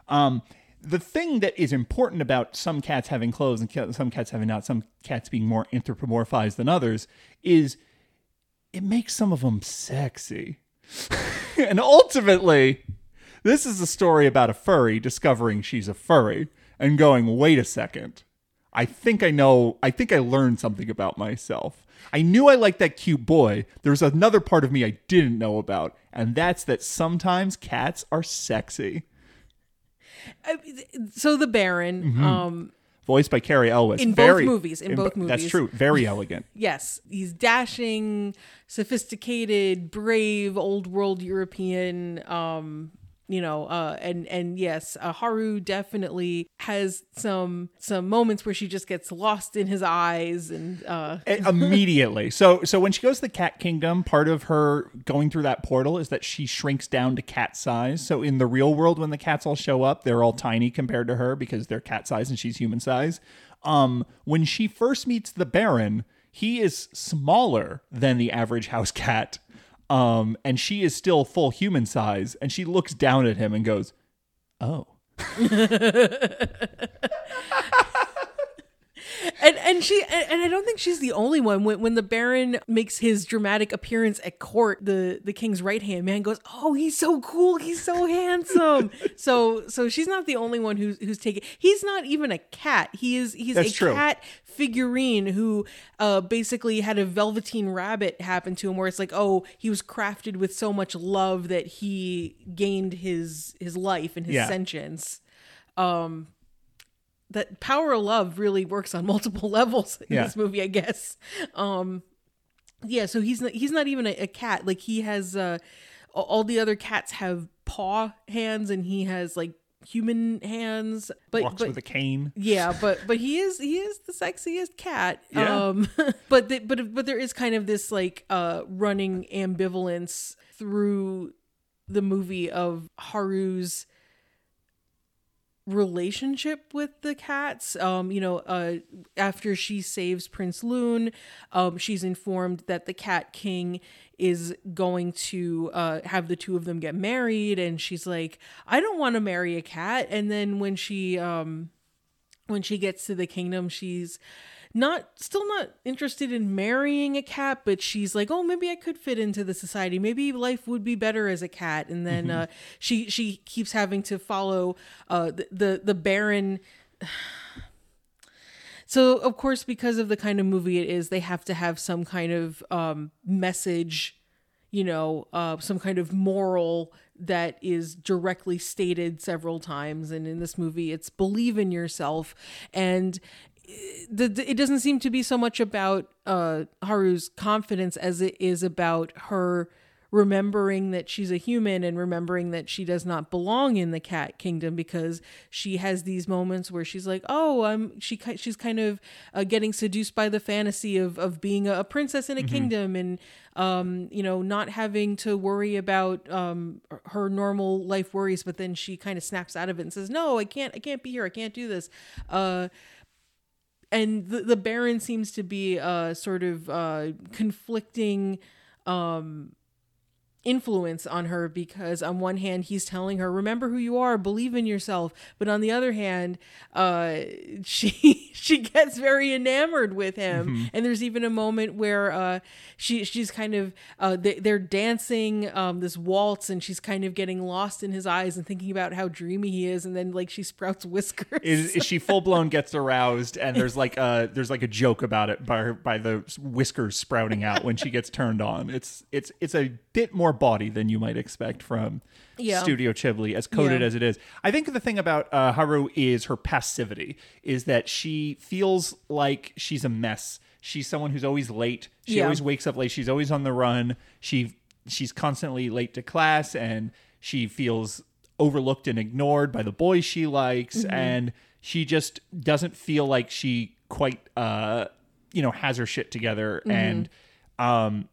Um, the thing that is important about some cats having clothes and some cats having not, some cats being more anthropomorphized than others, is it makes some of them sexy. [laughs] and ultimately, this is a story about a furry discovering she's a furry and going, wait a second. I think I know, I think I learned something about myself. I knew I liked that cute boy. There's another part of me I didn't know about, and that's that sometimes cats are sexy. So the Baron, Mm-hmm. um, Voiced by Cary Elwes. In both movies, in both bo- That's true. Very [laughs] elegant. yes, he's dashing, sophisticated, brave, old world European. Um, you know, uh, and and yes, uh, Haru definitely has some some moments where she just gets lost in his eyes, and uh, immediately. So so when she goes to the cat kingdom, part of her going through that portal is that she shrinks down to cat size. So in the real world when the cats all show up, they're all tiny compared to her because they're cat size and she's human size. Um when she first meets the baron, he is smaller than the average house [laughs] cat. Um and she is still full human size and she looks down at him and goes, "Oh." [laughs] and and she and, and I don't think she's the only one. When when the Baron makes his dramatic appearance at court, the the king's right hand man goes, "Oh, he's so cool, he's so handsome." [laughs] so so she's not the only one who's who's taking. He's not even a cat. He is he's That's a true. cat figurine who uh basically had a velveteen rabbit happen to him where it's like oh he was crafted with so much love that he gained his his life and his Yeah. sentience um that power of love really works on [laughs] multiple levels in Yeah. this movie, I guess. Um, yeah, so he's not he's not even a, a cat. Like he has uh, all the other cats have paw hands, and he has like human hands. But Walks but with a cane. yeah, but but he is he is the sexiest cat. Yeah. Um, [laughs] but the, but but there is kind of this like uh running ambivalence through the movie of Haru's relationship with the cats. Um you know uh after she saves prince Lune um she's informed that the cat king is going to uh have the two of them get married. And she's like i don't want to marry a cat. And then when she um when she gets to the kingdom she's not still not interested in marrying a cat but she's like oh maybe i could fit into the society. Maybe life would be better as a cat. And then uh she she keeps having to follow uh the the, the baron. [sighs] So of course because of the kind of movie it is they have to have some kind of um message you know uh some kind of moral that is directly stated several times. And in this movie it's believe in yourself. And the, the- it doesn't seem to be so much about uh Haru's confidence as it is about her remembering that she's a human and remembering that she does not belong in the cat kingdom because she has these moments where she's like oh i'm she she's kind of uh, getting seduced by the fantasy of of being a, a princess in a kingdom and um you know not having to worry about um her normal life worries but then she kind of snaps out of it and says no i can't i can't be here i can't do this. Uh and the, the baron seems to be a sort of uh conflicting um influence on her because on one hand he's telling her remember who you are believe in yourself. But on the other hand uh [laughs] she she gets very enamored with him. And there's even a moment where uh she she's kind of uh they, they're dancing um this waltz and she's kind of getting lost in his eyes and thinking about how dreamy he is. And then like she sprouts [laughs] whiskers. Is, is she full blown gets aroused and there's like a there's like a joke about it by her, by the whiskers sprouting out when she gets turned on. It's it's it's a bit more body than you might expect from Yeah. Studio Ghibli, as coded Yeah. as it is. I think the thing about uh, Haru is her passivity, is that she feels like she's a mess. She's someone who's always late. She Yeah. always wakes up late. She's always on the run. She she's constantly late to class and she feels overlooked and ignored by the boys she likes and she just doesn't feel like she quite uh you know has her shit together and um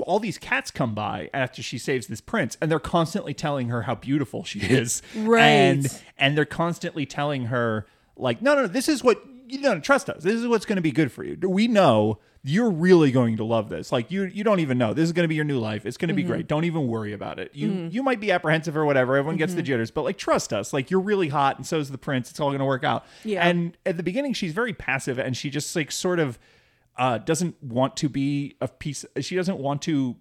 all these cats come by after she saves this prince and they're constantly telling her how beautiful she [laughs] is Right. and and they're constantly telling her like no no no this is what you know, trust us. This is what's going to be good for you. We know you're really going to love this. Like you, you don't even know. This is going to be your new life. It's going to be mm-hmm. great. Don't even worry about it. You, mm-hmm. you might be apprehensive or whatever. Everyone gets the mm-hmm. jitters, but like trust us. Like you're really hot, and so is the prince. It's all going to work out. Yeah. And at the beginning, she's very passive, and she just like sort of uh, doesn't want to be a piece. She doesn't want to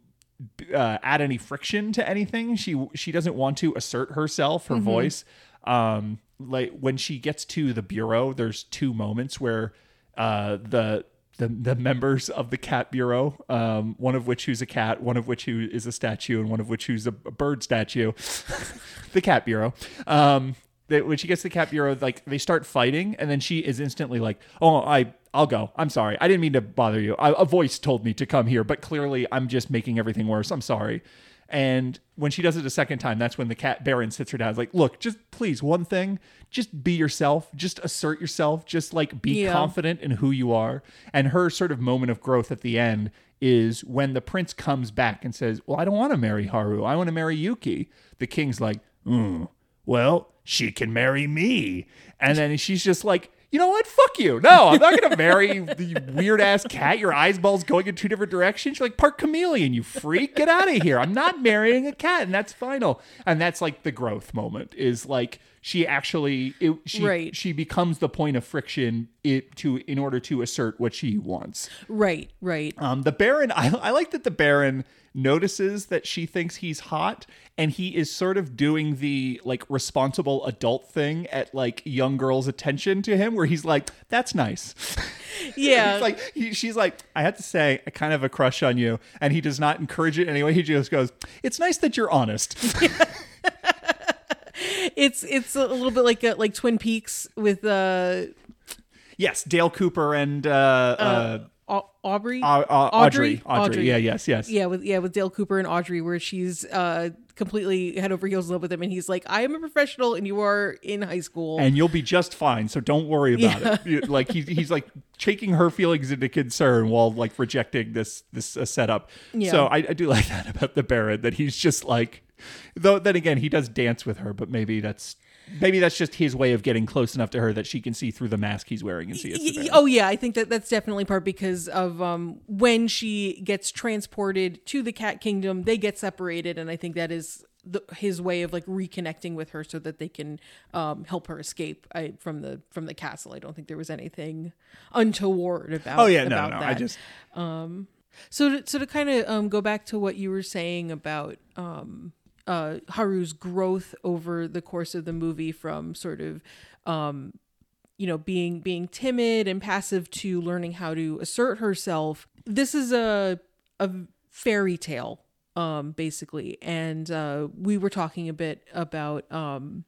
uh, add any friction to anything. She she doesn't want to assert herself, her voice. Um, like when she gets to the bureau, there's two moments where uh, the the the members of the cat bureau, um, one of which who's a cat, one of which who is a statue, and one of which who's a, bird statue, [laughs] the cat bureau. Um, that when she gets to the cat bureau, like they start fighting, and then she is instantly like, "Oh, I, I'll go. I'm sorry. I didn't mean to bother you. I, a voice told me to come here, but clearly I'm just making everything worse. I'm sorry." And when she does it a second time, that's when the cat Baron sits her down. Is like, "Look, just please, one thing, just be yourself. Just assert yourself. Just like be Yeah. confident in who you are." And her sort of moment of growth at the end is when the prince comes back and says, "Well, I don't want to marry Haru. I want to marry Yuki." The king's like, "Hmm." well, she can marry me. And then she's just like, you know what? Fuck you. No, I'm not going to marry [laughs] the weird ass cat. Your eyeballs going in two different directions. You're like, Park chameleon, you freak. Get out of here. I'm not marrying a cat. And that's final. And that's like the growth moment is like, she actually, it, she, Right. she becomes the point of friction it, to in order to assert what she wants. Right, right. Um, the Baron, I, I like that the Baron notices that she thinks he's hot, and he is sort of doing the like responsible adult thing at like young girls' attention to him, where he's like, "That's nice." [laughs] Yeah. Like he, she's like, "I have to say, I kind of have a crush on you," and he does not encourage it anyway. He just goes, "It's nice that you're honest." [laughs] it's it's a little bit like a, like Twin Peaks with uh, yes, Dale Cooper and uh, uh, Au- Aubrey. Au- Au- Audrey. Audrey. Yeah, yes, yes. Yeah, with yeah with Dale Cooper and Audrey, where she's uh completely head over heels in love with him, and he's like, "I am a professional, and you are in high school." and you'll be just fine. So don't worry about it. Like he, he's like taking her feelings into concern while like rejecting this this uh, setup. Yeah. So I, I do like [laughs] that about the Baron that he's just like, though. Then again, he does dance with her, but maybe that's maybe that's just his way of getting close enough to her that she can see through the mask he's wearing and see Y- oh yeah, I think that that's definitely part because of um when she gets transported to the Cat Kingdom, they get separated, and I think that is the, his way of like reconnecting with her so that they can um help her escape I, from the from the castle. I don't think there was anything untoward about. Oh yeah, no, about no. That. I just So to, so to kind of um, go back to what you were saying about um, uh, Haru's growth over the course of the movie from sort of um, you know being being timid and passive to learning how to assert herself. This is a a fairy tale um, basically, and uh, we were talking a bit about um,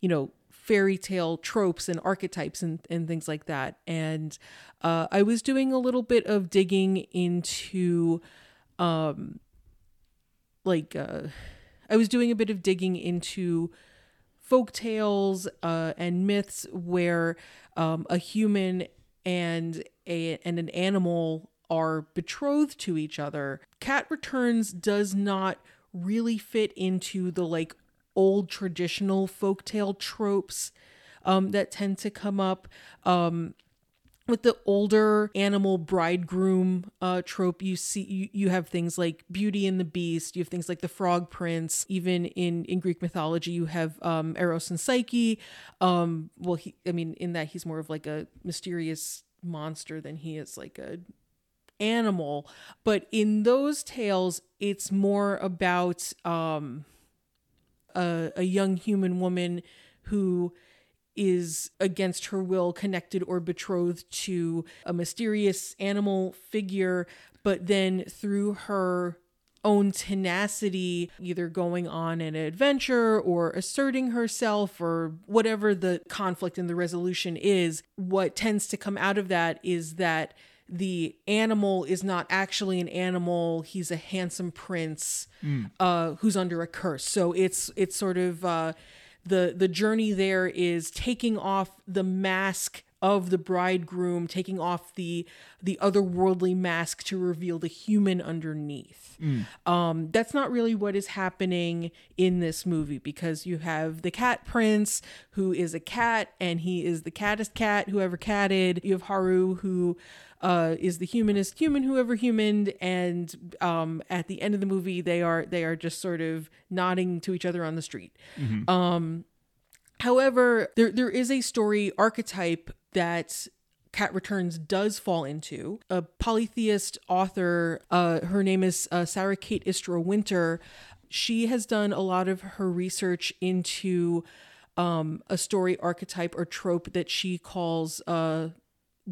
you know fairy tale tropes and archetypes and, and things like that and uh, i was doing a little bit of digging into um like uh i was doing a bit of digging into folk tales uh, and myths where um, a human and a and an animal are betrothed to each other. Cat Returns does not really fit into the like old traditional folktale tropes um, that tend to come up. Um, with the older animal bridegroom uh, trope, you see you, you have things like Beauty and the Beast. You have things like the Frog Prince. Even in in Greek mythology, you have um, Eros and Psyche. Um, well, he, I mean, in that he's more of like a mysterious monster than he is like a animal. But in those tales, it's more about um, a, a young human woman who is against her will connected or betrothed to a mysterious animal figure, but then through her own tenacity, either going on an adventure or asserting herself or whatever the conflict and the resolution is, what tends to come out of that is that the animal is not actually an animal he's a handsome prince uh, who's under a curse. So it's it's sort of uh, the the journey there is taking off the mask of the bridegroom taking off the the otherworldly mask to reveal the human underneath. Um, that's not really what is happening in this movie because you have the cat prince who is a cat and he is the cattest cat who ever catted. You have Haru who uh, is the humanist human who ever humaned, and um, at the end of the movie they are they are just sort of nodding to each other on the street. Um, however, there there is a story archetype that Cat Returns does fall into. A polytheist author, uh, her name is uh, Sarah Kate Istra Winter. She has done a lot of her research into um, a story archetype or trope that she calls uh,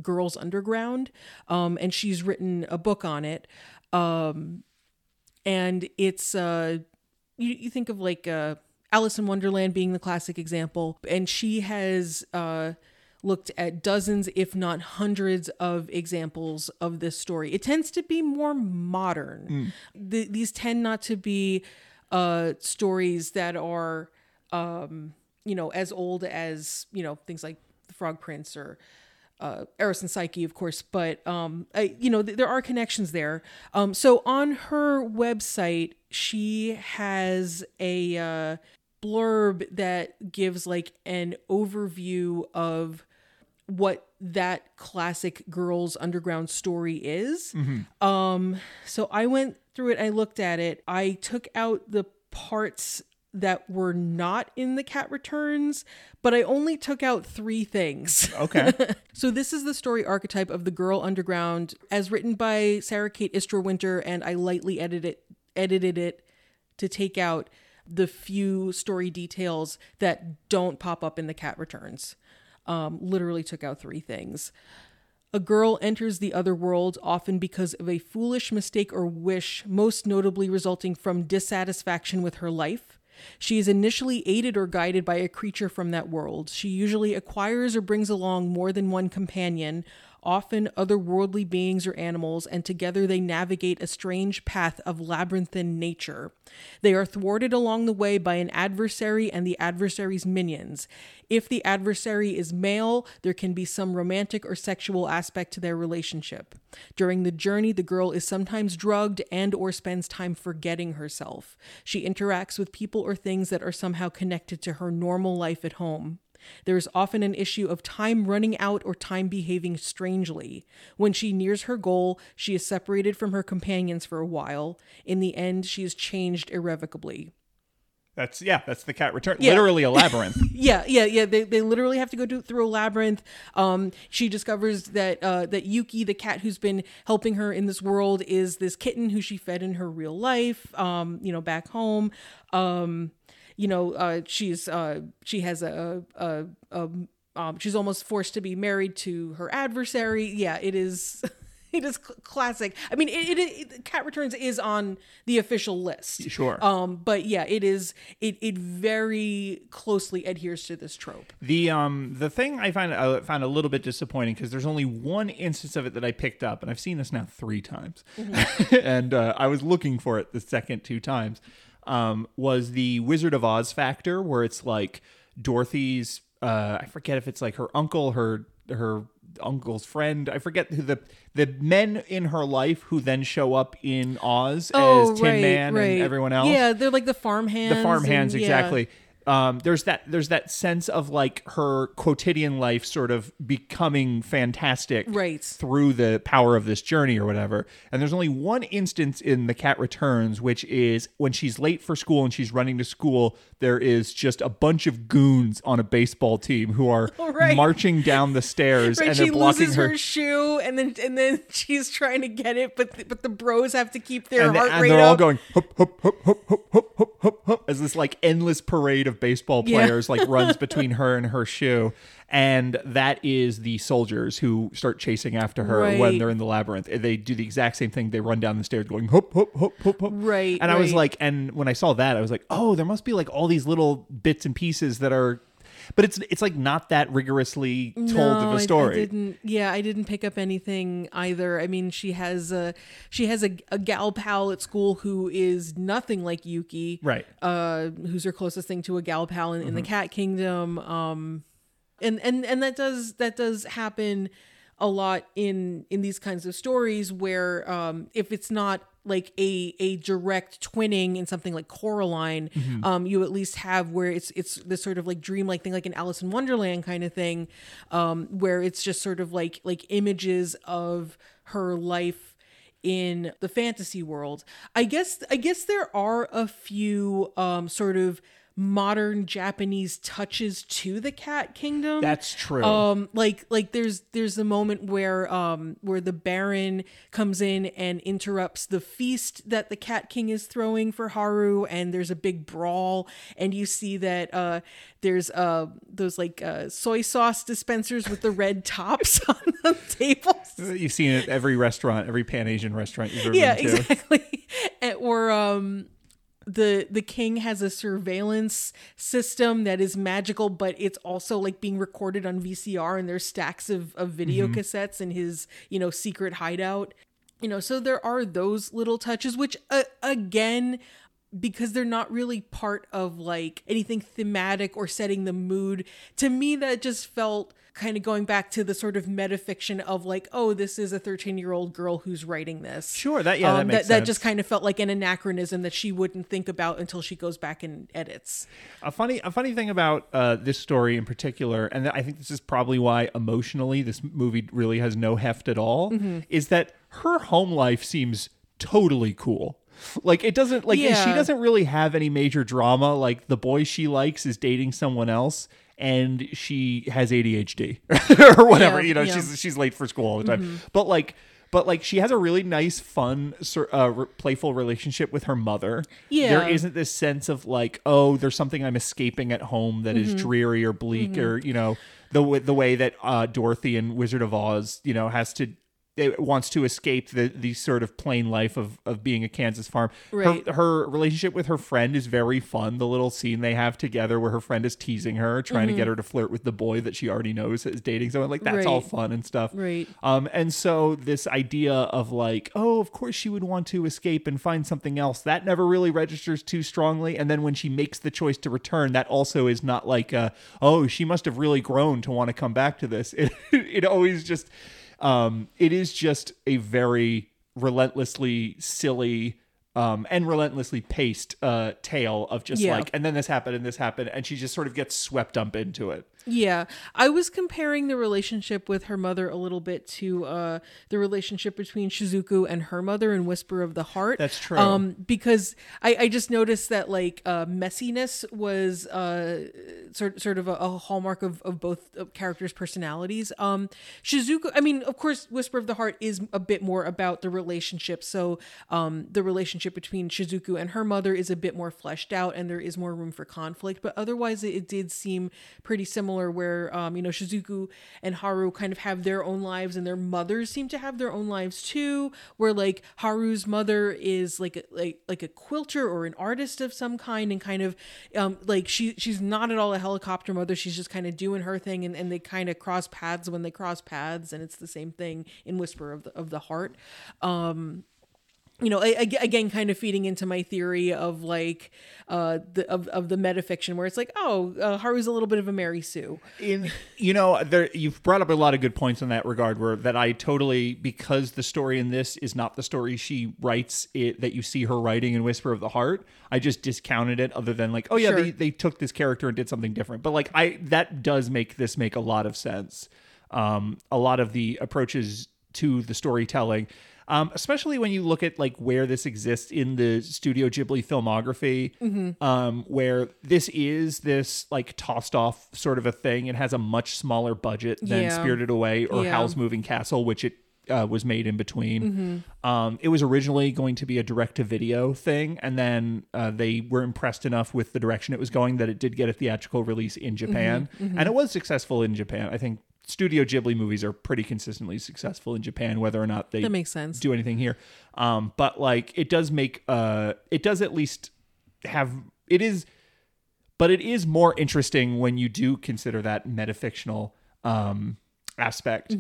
Girls Underground. Um, and she's written a book on it. Um, and it's, uh, you, you think of like uh, Alice in Wonderland being the classic example. And she has. Uh, looked at dozens, if not hundreds, of examples of this story. It tends to be more modern. The, these tend not to be uh, stories that are, um, you know, as old as you know things like the Frog Prince or uh, Eros and Psyche, of course, but um, I, you know, th- there are connections there. Um, so on her website, she has a uh, blurb that gives like an overview of what that classic girls underground story is. Um, so I went through it. I looked at it. I took out the parts that were not in the cat returns, but I only took out three things. Okay. [laughs] So this is the story archetype of the girl underground as written by Sarah Kate Istra Winter and I lightly edited it edited it to take out the few story details that don't pop up in the cat returns. Um, literally took out three things. A girl enters the other world often because of a foolish mistake or wish, most notably resulting from dissatisfaction with her life. She is initially aided or guided by a creature from that world. She usually acquires or brings along more than one companion, often otherworldly beings or animals, and together they navigate a strange path of labyrinthine nature. They are thwarted along the way by an adversary and the adversary's minions. If the adversary is male, there can be some romantic or sexual aspect to their relationship. During the journey, the girl is sometimes drugged and or spends time forgetting herself. She interacts with people or things that are somehow connected to her normal life at home. There is often an issue of time running out or time behaving strangely. When she nears her goal, she is separated from her companions for a while. In the end, she is changed irrevocably. That's yeah. That's the cat return. Yeah. Literally a labyrinth. [laughs] Yeah, yeah, yeah. They, they literally have to go do, through a labyrinth. Um, she discovers that uh, that Yuki, the cat who's been helping her in this world, is this kitten who she fed in her real life. Um, you know, back home. Um, you know, uh, she's uh, she has a, a, a um, she's almost forced to be married to her adversary. Yeah, it is. [laughs] It is cl- classic. I mean, it, it, it Cat Returns is on the official list. Sure. Um, but yeah, it is. It it very closely adheres to this trope. The um the thing I find I found a little bit disappointing because there's only one instance of it that I picked up, and I've seen this now three times, [laughs] and uh, I was looking for it the second two times. Um, was the Wizard of Oz factor where it's like Dorothy's uh, I forget if it's like her uncle, her her uncle's friend. I forget who the the men in her life who then show up in Oz as Tin Man and everyone else Oh, Yeah, they're like the farm hands. the farm hands and- yeah. Um, there's that there's that sense of like her quotidian life sort of becoming fantastic Right. through the power of this journey or whatever and there's only one instance in the cat returns which is when she's late for school and she's running to school there is just a bunch of goons on a baseball team who are [laughs] Right. marching down the stairs [laughs] Right, and she they're blocking loses her, her shoe, and then and then [laughs] she's trying to get it, but but the bros have to keep their and, heart and rate they're all up. going hup, hup, hup, hup, hup, hup, hup, hup, hup, as this like endless parade of baseball Yeah. players like runs [laughs] between her and her shoe and that is the soldiers who start chasing after her when they're in the labyrinth. They do the exact same thing. They run down the stairs going hup hup hup hup hup Right, and i was like and when i saw that i was like oh there must be like all these little bits and pieces that are but it's it's like not that rigorously told no, of I- a I, story didn't. Yeah, I didn't pick up anything either. I mean, she has a she has a, a gal pal at school who is nothing like Yuki. right Uh, who's her closest thing to a gal pal in, in Mm-hmm. the Cat Kingdom. Um, and and and that does that does happen a lot in in these kinds of stories where um if it's not like a a direct twinning in something like Coraline, um, you at least have where it's it's this sort of like dreamlike thing, like an Alice in Wonderland kind of thing, um, where it's just sort of like like images of her life in the fantasy world. I guess I guess there are a few um sort of modern Japanese touches to the cat kingdom. That's true. Um like like there's there's a moment where um where the baron comes in and interrupts the feast that the cat king is throwing for Haru and there's a big brawl and you see that uh there's uh those like uh soy sauce dispensers with the red [laughs] tops on the tables. You've seen it at every restaurant, every Pan Asian restaurant you've ever Yeah, been to. exactly. [laughs] And, or um the the king has a surveillance system that is magical but it's also like being recorded on VCR and there's stacks of of video cassettes in his you know secret hideout. You know so there are those little touches which uh, again because they're not really part of like anything thematic or setting the mood to me that just felt kind of going back to the sort of metafiction of like oh this is a 13 year old girl who's writing this Sure, that- yeah, that um, makes that, sense. just kind of felt like an anachronism that she wouldn't think about until she goes back and edits A funny, a funny thing about uh, this story in particular, and I think this is probably why emotionally this movie really has no heft at all, Mm-hmm. is that her home life seems totally cool. Like it doesn't like she doesn't really have any major drama. Like the boy she likes is dating someone else, and she has ADHD [laughs] or whatever. Yeah, you know, yeah. Mm-hmm. she's she's late for school all the time. But like. But like she has a really nice, fun, uh, playful relationship with her mother. Yeah. there isn't this sense of like, oh, there's something I'm escaping at home that is Mm-hmm. dreary or bleak, or you know, the w- the way that uh, Dorothy and Wizard of Oz, you know, has to it wants to escape the the sort of plain life of of being a Kansas farm. Right. Her, her relationship with her friend is very fun. The little scene they have together where her friend is teasing her, trying to get her to flirt with the boy that she already knows is dating someone. Like that's all fun and stuff. Right. Um, and so this idea of like, oh, of course she would want to escape and find something else, that never really registers too strongly. And then when she makes the choice to return, that also is not like, uh, oh, she must have really grown to want to come back to this. [laughs] It, it always just, um, it is just a very relentlessly silly. Um, and relentlessly paced uh, tale of just Yeah. like, and then this happened and this happened, and she just sort of gets swept up into it. Yeah, I was comparing the relationship with her mother a little bit to uh, the relationship between Shizuku and her mother in Whisper of the Heart. That's true. Um, because I, I just noticed that like uh, messiness was uh, sort sort of a, a hallmark of, of both characters' personalities. Um, Shizuku, I mean, of course, Whisper of the Heart is a bit more about the relationship. So um, the relationship between Shizuku and her mother is a bit more fleshed out, and there is more room for conflict. But otherwise, it, it did seem pretty similar. Where um, you know Shizuku and Haru kind of have their own lives, and their mothers seem to have their own lives too. Where like Haru's mother is like a, like like a quilter or an artist of some kind, and kind of um, like she she's not at all a helicopter mother. She's just kind of doing her thing, and, and they kind of cross paths when they cross paths, and it's the same thing in Whisper of the of the Heart. Um, you know, again, kind of feeding into my theory of like uh the of, of the metafiction where it's like, oh, uh, Haru's a little bit of a Mary Sue. in you know there you've brought up a lot of good points in that regard where that i totally because the story in this is not the story she writes it that you see her writing in whisper of the heart i just discounted it other than like oh yeah Sure. they, they took this character and did something different but like i that does make this make a lot of sense um a lot of the approaches to the storytelling um, especially when you look at like where this exists in the Studio Ghibli filmography, Mm-hmm. um, where this is this like tossed off sort of a thing. It has a much smaller budget than Yeah. Spirited Away or Yeah. Howl's Moving Castle, which it uh, was made in between. Mm-hmm. Um, it was originally going to be a direct to video thing, and then uh, they were impressed enough with the direction it was going that it did get a theatrical release in Japan, Mm-hmm. and it was successful in Japan. I think Studio Ghibli movies are pretty consistently successful in Japan, whether or not they That makes sense. do anything here. Um, but like it does make uh, it does at least have it is, but it is more interesting when you do consider that metafictional um aspect.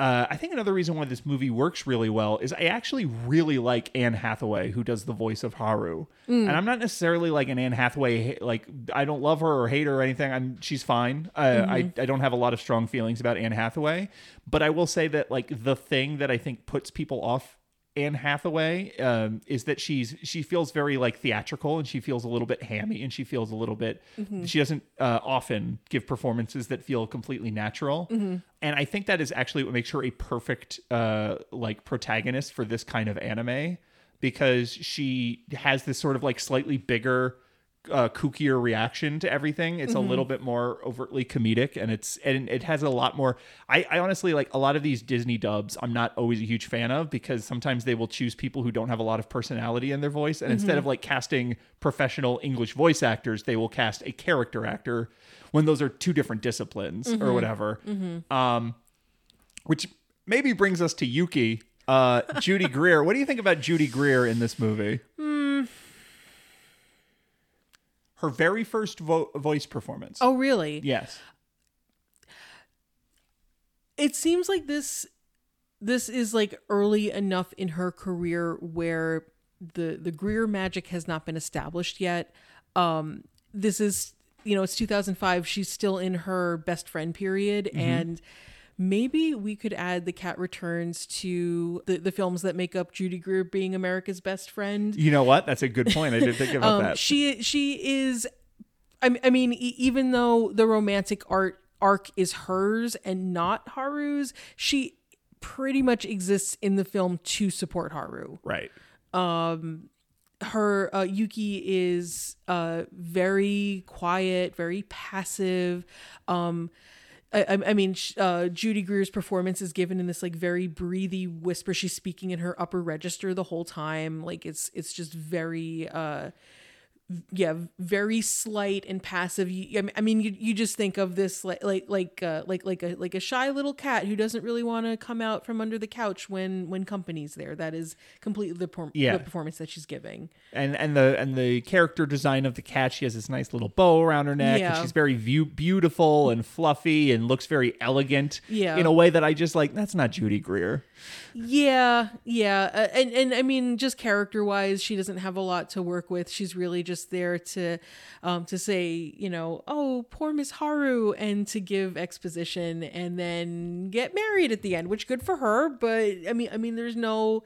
Uh, I think another reason why this movie works really well is I actually really like Anne Hathaway, who does the voice of Haru, Mm. and I'm not necessarily like an Anne Hathaway like I don't love her or hate her or anything. I'm she's fine. Uh, Mm-hmm. I I don't have a lot of strong feelings about Anne Hathaway, but I will say that like the thing that I think puts people off Anne Hathaway um, is that she's she feels very like theatrical and she feels a little bit hammy and she feels a little bit she doesn't uh, often give performances that feel completely natural. And I think that is actually what makes her a perfect uh, like protagonist for this kind of anime because she has this sort of like slightly bigger uh, kookier reaction to everything. It's a little bit more overtly comedic, and it's and it has a lot more. I, I honestly like a lot of these Disney dubs. I'm not always a huge fan of because sometimes they will choose people who don't have a lot of personality in their voice, and instead of like casting professional English voice actors, they will cast a character actor when those are two different disciplines or whatever. Um, which maybe brings us to Yuki. Uh, Judy Greer. What do you think about Judy Greer in this movie? Her very first vo- voice performance. Oh, really? yes. It seems like this this is like early enough in her career where the the Greer magic has not been established yet. Um this is you know, it's 2005. She's still in her best friend period and maybe we could add the cat returns to the, the films that make up Judy Greer being America's best friend. You know what? That's a good point. I didn't think about Um, that. she she is. I mean, e- even though the romantic art arc is hers and not Haru's, she pretty much exists in the film to support Haru. right. Her uh, Yuki is uh, very quiet, very passive. Um, I, I- mean, uh, Judy Greer's performance is given in this like very breathy whisper. She's speaking in her upper register the whole time. Like it's it's just very uh, yeah, very slight and passive. I mean- you, you just think of this like like like uh, like like a like a shy little cat who doesn't really want to come out from under the couch when when company's there. That is completely the, por- Yeah. the performance that she's giving. And and the and the character design of the cat, she has this nice little bow around her neck, and Yeah. she's very view- beautiful and fluffy and looks very elegant. Yeah. In a way that I just like. That's not Judy Greer. Yeah, yeah, uh, and and I mean, just character wise, she doesn't have a lot to work with. She's really just there to, um, to say, you know, oh, poor Miss Haru, and to give exposition, and then get married at the end, which good for her. But I mean, I mean, there's no,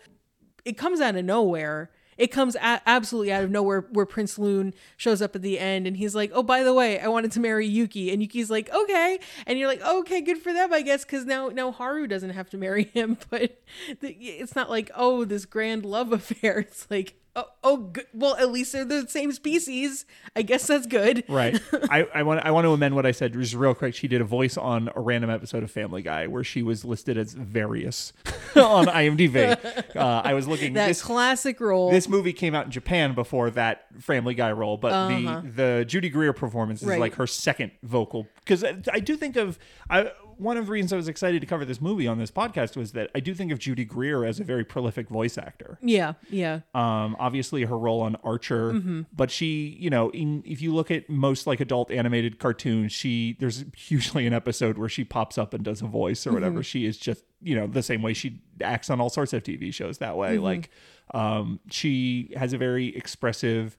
it comes out of nowhere. It comes a- absolutely out of nowhere where Prince Lune shows up at the end and he's like, "Oh, by the way, I wanted to marry Yuki." And Yuki's like, "Okay." And you're like, "Okay, good for them, I guess, cuz now now Haru doesn't have to marry him." [laughs] But the, it's not like, "Oh, this grand love [laughs] affair." It's like, "Oh, oh good. well, at least they're the same species. I guess that's good." Right. [laughs] I, I want I want to amend what I said just real quick. She did a voice on a random episode of Family Guy where she was listed as various [laughs] on IMDb. Uh, I was looking That this classic role. this movie came out in Japan before that Family Guy role, but the the Judy Greer performance is Uh-huh. Right. like her second vocal because I, I do think of I one of the reasons I was excited to cover this movie on this podcast was that I do think of Judy Greer as a very prolific voice actor. yeah, yeah. Um, obviously her role on Archer, Mm-hmm. but she, you know, in, if you look at most like adult animated cartoons, she there's usually an episode where she pops up and does a voice or whatever. Mm-hmm. She is just, you know, the same way she acts on all sorts of TV shows that way. Mm-hmm. Like, um, she has a very expressive,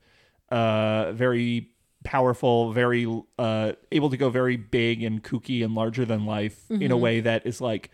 uh, very powerful, very uh, able to go very big and kooky and larger than life in Mm-hmm. a way that is like.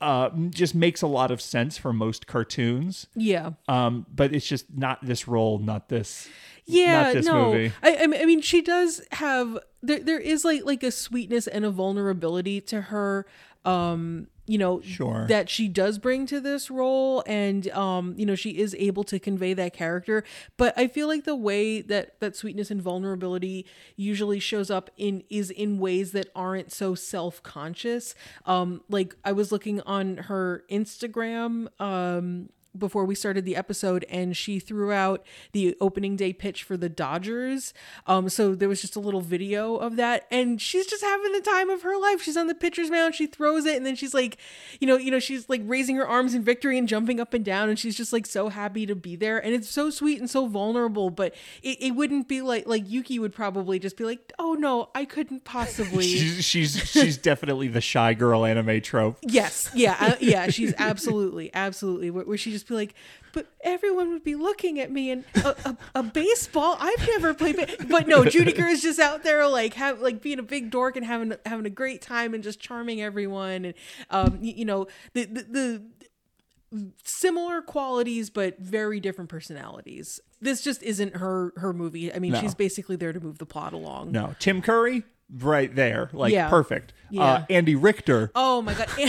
Uh, just makes a lot of sense for most cartoons Yeah. um, but it's just not this role, not this. yeah not this no movie. I, I mean she does have there, there is like like a sweetness and a vulnerability to her um you know Sure. that she does bring to this role and um you know she is able to convey that character but i feel like the way that that sweetness and vulnerability usually shows up in is in ways that aren't so self-conscious um like i was looking on her instagram um before we started the episode, and she threw out the opening day pitch for the Dodgers. Um, so there was just a little video of that, and she's just having the time of her life. She's on the pitcher's mound, she throws it, and then she's like, you know, you know, she's like raising her arms in victory and jumping up and down, and she's just like so happy to be there, and it's so sweet and so vulnerable. But it, it wouldn't be like like Yuki would probably just be like, oh no, I couldn't possibly. [laughs] She's she's she's definitely the shy girl anime trope. Yes, yeah, uh, yeah. She's absolutely, absolutely. Where, where she just be like, but everyone would be looking at me and a, a, a baseball. I've never played, ba-. but no, Judika is just out there like have like being a big dork and having having a great time and just charming everyone and um you, you know the, the the similar qualities but very different personalities. This just isn't her her movie. I mean, No. she's basically there to move the plot along. No, Tim Curry, right there, like Yeah. perfect. Uh, Yeah. Andy Richter, Oh my god. [laughs]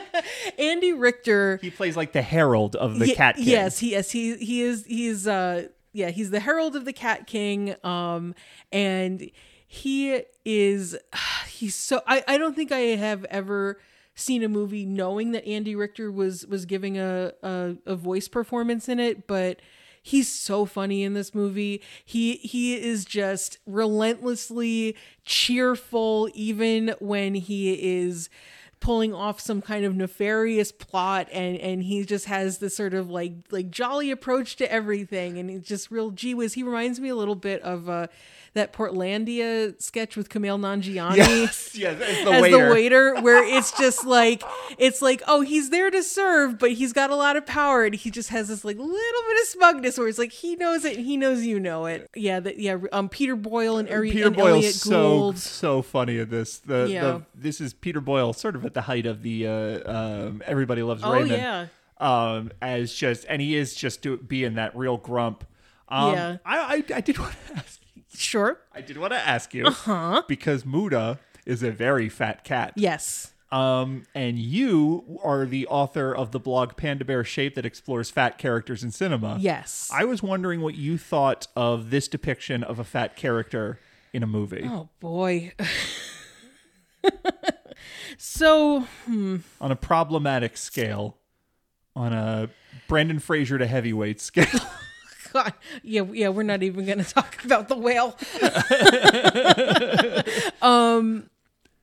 [laughs] Andy Richter he plays like the herald of the Cat King. Yes, he yes he he is he's uh yeah he's the herald of the Cat King. Um, and he is [sighs] he's so I I don't think I have ever seen a movie knowing that Andy Richter was was giving a a, a voice performance in it, but. He's so funny in this movie. He he is just relentlessly cheerful even when he is pulling off some kind of nefarious plot and and he just has this sort of like like jolly approach to everything and he's just real gee whiz. He reminds me a little bit of uh that Portlandia sketch with Kumail Nanjiani Yes, yes, as the as waiter. the waiter where it's just like it's like oh he's there to serve but he's got a lot of power and he just has this like little bit of smugness where it's like he knows it and he knows you know it yeah that yeah um Peter Boyle and, Ari- Peter and Boyle's Elliot so Gould so funny at this. The, Yeah. the this is Peter Boyle, sort of at the height of the uh, um, Everybody Loves oh Raymond. yeah Um, as just and he is just do, being that real grump. Um, Yeah. I, I I did want to [laughs] ask. Sure I did want to ask you uh-huh. because Muta is a very fat cat. yes Um, and you are the author of the blog Panda Bear Shape that explores fat characters in cinema. yes I was wondering what you thought of this depiction of a fat character in a movie. Oh boy. [laughs] so, on a problematic scale, on a Brendan Fraser to heavyweight scale. [laughs] God, yeah, yeah, we're not even going [laughs] to talk about the whale. [laughs] um,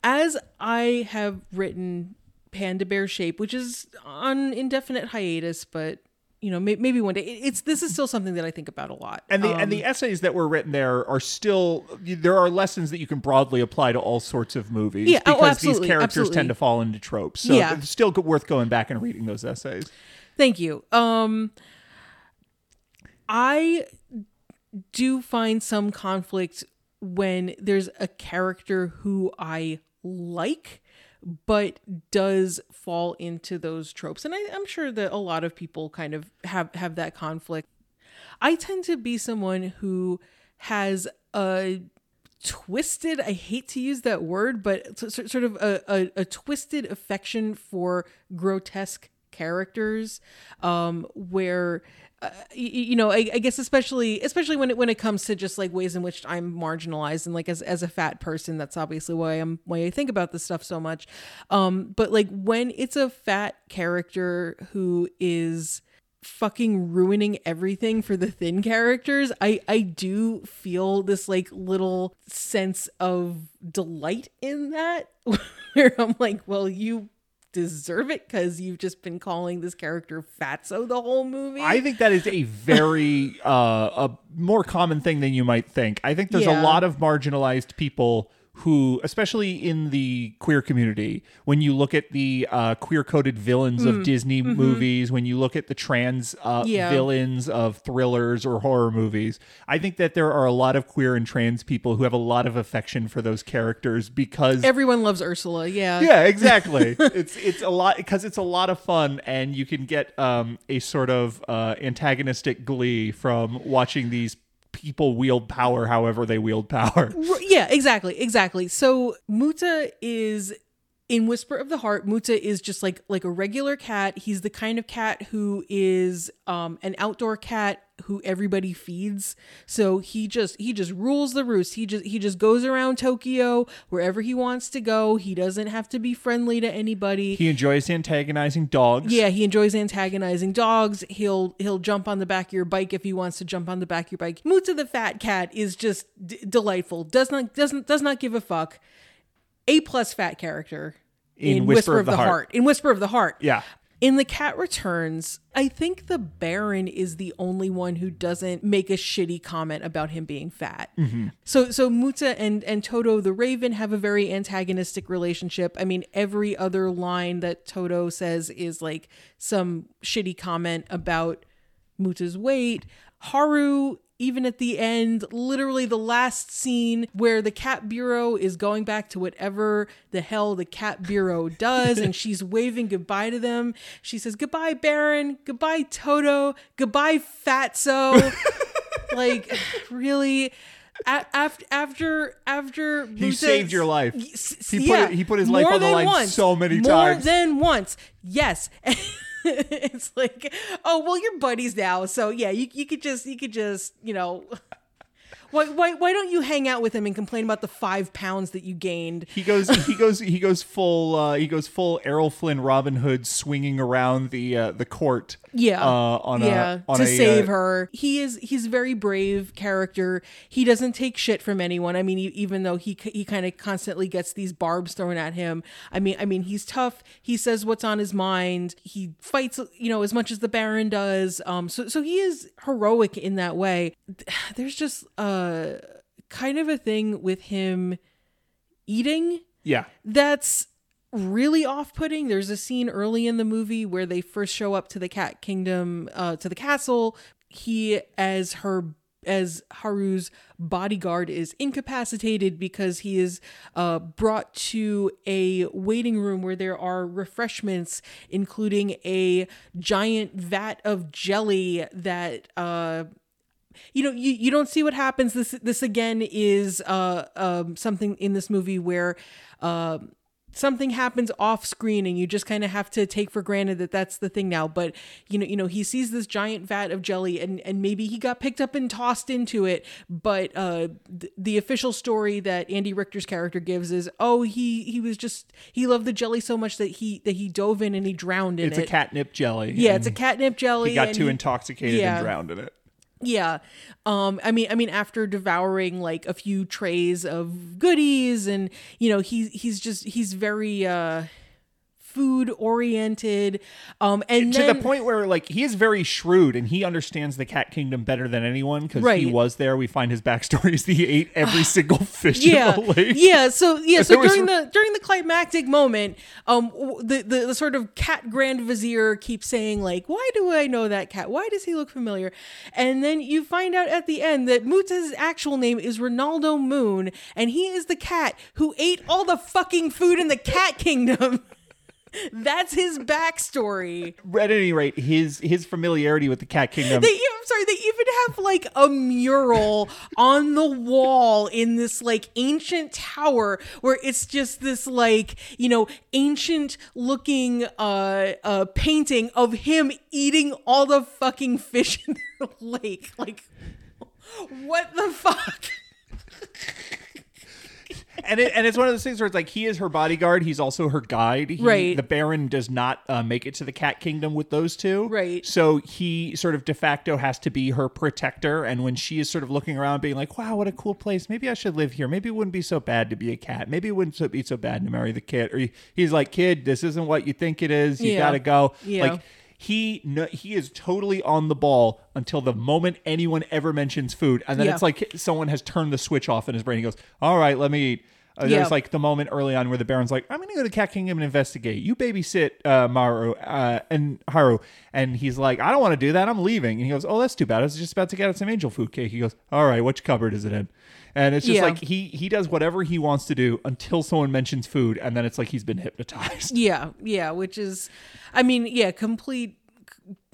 as I have written Panda Bear Shape, which is on indefinite hiatus, but you know, may- maybe one day. It's this is still something that I think about a lot. and the Um, and the essays that were written there are still there are lessons that you can broadly apply to all sorts of movies Yeah, oh, because absolutely, these characters absolutely. tend to fall into tropes. So Yeah. it's still worth going back and reading those essays. Thank you. Um I do find some conflict when there's a character who I like but does fall into those tropes. And I, I'm sure that a lot of people kind of have have that conflict. I tend to be someone who has a twisted i hate to use that word but sort of a, a, a twisted affection for grotesque characters um where uh, y- y- you know I, I guess especially especially when it when it comes to just like ways in which i'm marginalized and like as, as a fat person that's obviously why i'm why i think about this stuff so much. Um but like when it's a fat character who is fucking ruining everything for the thin characters i i do feel this like little sense of delight in that [laughs] where i'm like well you deserve it because you've just been calling this character fatso the whole movie I think that is a [laughs] very uh, a more common thing than you might think. I think there's a lot of marginalized people who, especially in the queer community, when you look at the uh, queer coded villains of Disney movies, when you look at the trans uh, Mm. mm-hmm. Yeah. villains of thrillers or horror movies, I think that there are a lot of queer and trans people who have a lot of affection for those characters because everyone loves ursula yeah yeah, [laughs] exactly. it's it's a lot because it's a lot of fun, and you can get um, a sort of uh, antagonistic glee from watching these people wield power, however they wield power. Yeah exactly exactly so muta is in Whisper of the Heart, Muta is just like like a regular cat. He's the kind of cat who is um, an outdoor cat who everybody feeds. So he just he just rules the roost. He just he just goes around Tokyo wherever he wants to go. He doesn't have to be friendly to anybody. He enjoys antagonizing dogs. Yeah, he enjoys antagonizing dogs. He'll he'll jump on the back of your bike if he wants to jump on the back of your bike. Muta the fat cat is just d- delightful. Does not doesn't does not give a fuck. A plus fat character In Whisper of the Heart. In Whisper of the Heart. Yeah. In The Cat Returns, I think the Baron is the only one who doesn't make a shitty comment about him being fat. Mm-hmm. So so Muta and and Toto the Raven have a very antagonistic relationship. I mean, every other line that Toto says is like some shitty comment about Muta's weight. Haru, even at the end, literally the last scene where the Cat Bureau is going back to whatever the hell the Cat Bureau does, and [laughs] she's waving goodbye to them. She says, Goodbye, Baron. Goodbye, Toto. Goodbye, Fatso. [laughs] like, really? A- after after after He saved your life. He put yeah, it- he put his life on the line once. so many more times. More than once. Yes. [laughs] [laughs] it's like, oh well, you're buddies now, so yeah, you you could just you could just you know. Why, why, why don't you hang out with him and complain about the five pounds that you gained? He goes. He goes. He goes full. Uh, he goes full Errol Flynn, Robin Hood, swinging around the uh, the court. Yeah, Uh, on yeah, a on to a, save uh, her. He is he's a very brave character. He doesn't take shit from anyone. I mean, even though he he kind of constantly gets these barbs thrown at him. I mean, I mean, he's tough. He says what's on his mind. He fights, you know, as much as the Baron does. Um, so so he is heroic in that way. [sighs] There's just uh kind of a thing with him eating Yeah. that's really off-putting there's a scene early in the movie where they first show up to the cat kingdom uh to the castle he as her as haru's bodyguard is incapacitated because he is uh brought to a waiting room where there are refreshments including a giant vat of jelly that uh you know you, you don't see what happens this this again is uh um something in this movie where um something happens off screen and you just kind of have to take for granted that that's the thing now but you know you know he sees this giant vat of jelly and and maybe he got picked up and tossed into it but uh th- the official story that Andy Richter's character gives is oh he he was just he loved the jelly so much that he that he dove in and he drowned in It's it It's a catnip jelly. yeah it's a catnip jelly He got too he- intoxicated yeah. and drowned in it. Yeah. Um I mean I mean after devouring like a few trays of goodies and you know he's he's just he's very uh food oriented um and to then, the point where like he is very shrewd and he understands the cat kingdom better than anyone because he was there. We find his backstory is [laughs] that he ate every [sighs] single fish yeah in the lake. Yeah so yeah [laughs] so There was- during the during the climactic moment um the, the the sort of cat grand vizier keeps saying like why do i know that cat? Why does he look familiar? And then you find out at the end that muta's actual name is Renaldo Moon and he is the cat who ate all the fucking food in the cat kingdom [laughs] that's his backstory at any rate his his familiarity with the cat kingdom they I'm sorry, they even have like a mural on the wall in this like ancient tower where it's just this like, you know, ancient looking uh uh painting of him eating all the fucking fish in the [laughs] lake. Like what the fuck? [laughs] and it, and it's one of those things where it's like he is her bodyguard. He's also her guide. He- Right. the baron does not uh, make it to the cat kingdom with those two. Right. so he sort of de facto has to be her protector. And when she is sort of looking around being like wow what a cool place. Maybe i should live here. Maybe it wouldn't be so bad to be a cat. Maybe it wouldn't be so bad to marry the kid. Or he, he's like kid this isn't what you think it is. You Yeah. gotta go. Yeah. like he no, he is totally on the ball until the moment anyone ever mentions food, and then Yeah. it's like someone has turned the switch off in his brain. He goes, "All right, let me eat." Uh, Yeah. There's like the moment early on where the Baron's like, "I'm gonna go to Cat Kingdom and investigate. You babysit uh, Maru uh, and Haru," and he's like, "I don't want to do that. I'm leaving." And he goes, "Oh, that's too bad. I was just about to get out some angel food cake." He goes, "All right, which cupboard is it in?" And it's just Yeah. like he he does whatever he wants to do until someone mentions food, and then it's like he's been hypnotized. Yeah, yeah, which is I mean, yeah, complete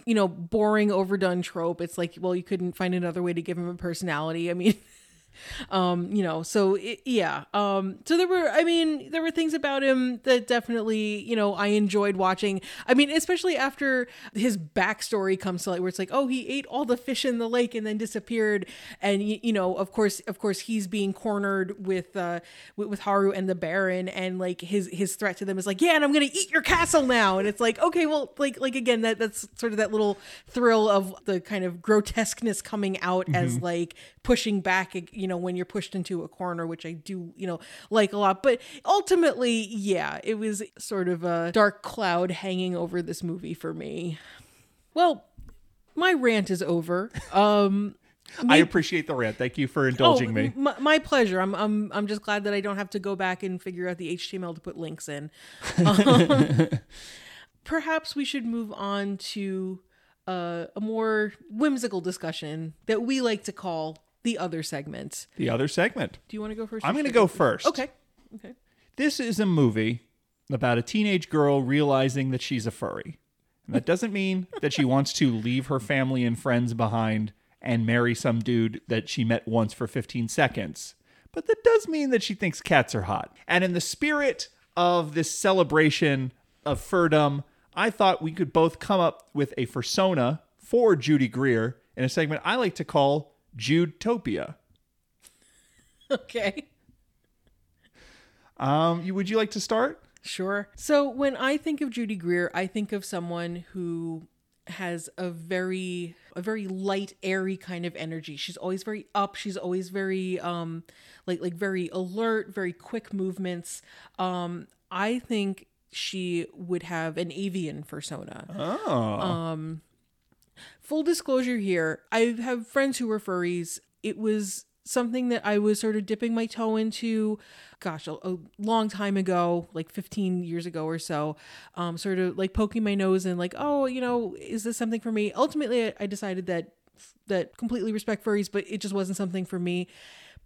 you know, boring overdone trope. It's like, well, you couldn't find another way to give him a personality. I mean, [laughs] um you know so it, yeah um so there were i mean there were things about him that definitely you know i enjoyed watching. I mean especially after his backstory comes to light where it's like oh he ate all the fish in the lake and then disappeared. And you, you know of course of course he's being cornered with uh with, with haru and the baron. And like his his threat to them is like yeah and i'm gonna eat your castle now. And it's like okay well like like again that that's sort of that little thrill of the kind of grotesqueness coming out as like pushing back you know when you're pushed into a corner which i do you know like a lot but ultimately yeah it was sort of a dark cloud hanging over this movie for me well my rant is over [laughs] um I appreciate the rant. Thank you for indulging me. My, my pleasure. I'm I'm I'm just glad that I don't have to go back and figure out the HTML to put links in. Um, [laughs] perhaps we should move on to uh, a more whimsical discussion that we like to call the other segment. The other segment. Do you want to go first? I'm going to go first. Okay. Okay. This is a movie about a teenage girl realizing that she's a furry. And that doesn't mean that she wants to leave her family and friends behind and marry some dude that she met once for 15 seconds. But that does mean that she thinks cats are hot. And in the spirit of this celebration of furdom, I thought we could both come up with a persona for Judy Greer in a segment I like to call Judetopia. Okay. Um, you, would you like to start? Sure. So when I think of Judy Greer, I think of someone who has a very a very light airy kind of energy she's always very up she's always very um like like very alert very quick movements um i think she would have an avian persona Oh. Full disclosure here i have friends who were furries. It was something that i was sort of dipping my toe into gosh a, a long time ago like 15 years ago or so um, sort of like poking my nose and like oh you know is this something for me? Ultimately I, I decided that that completely respect furries but it just wasn't something for me.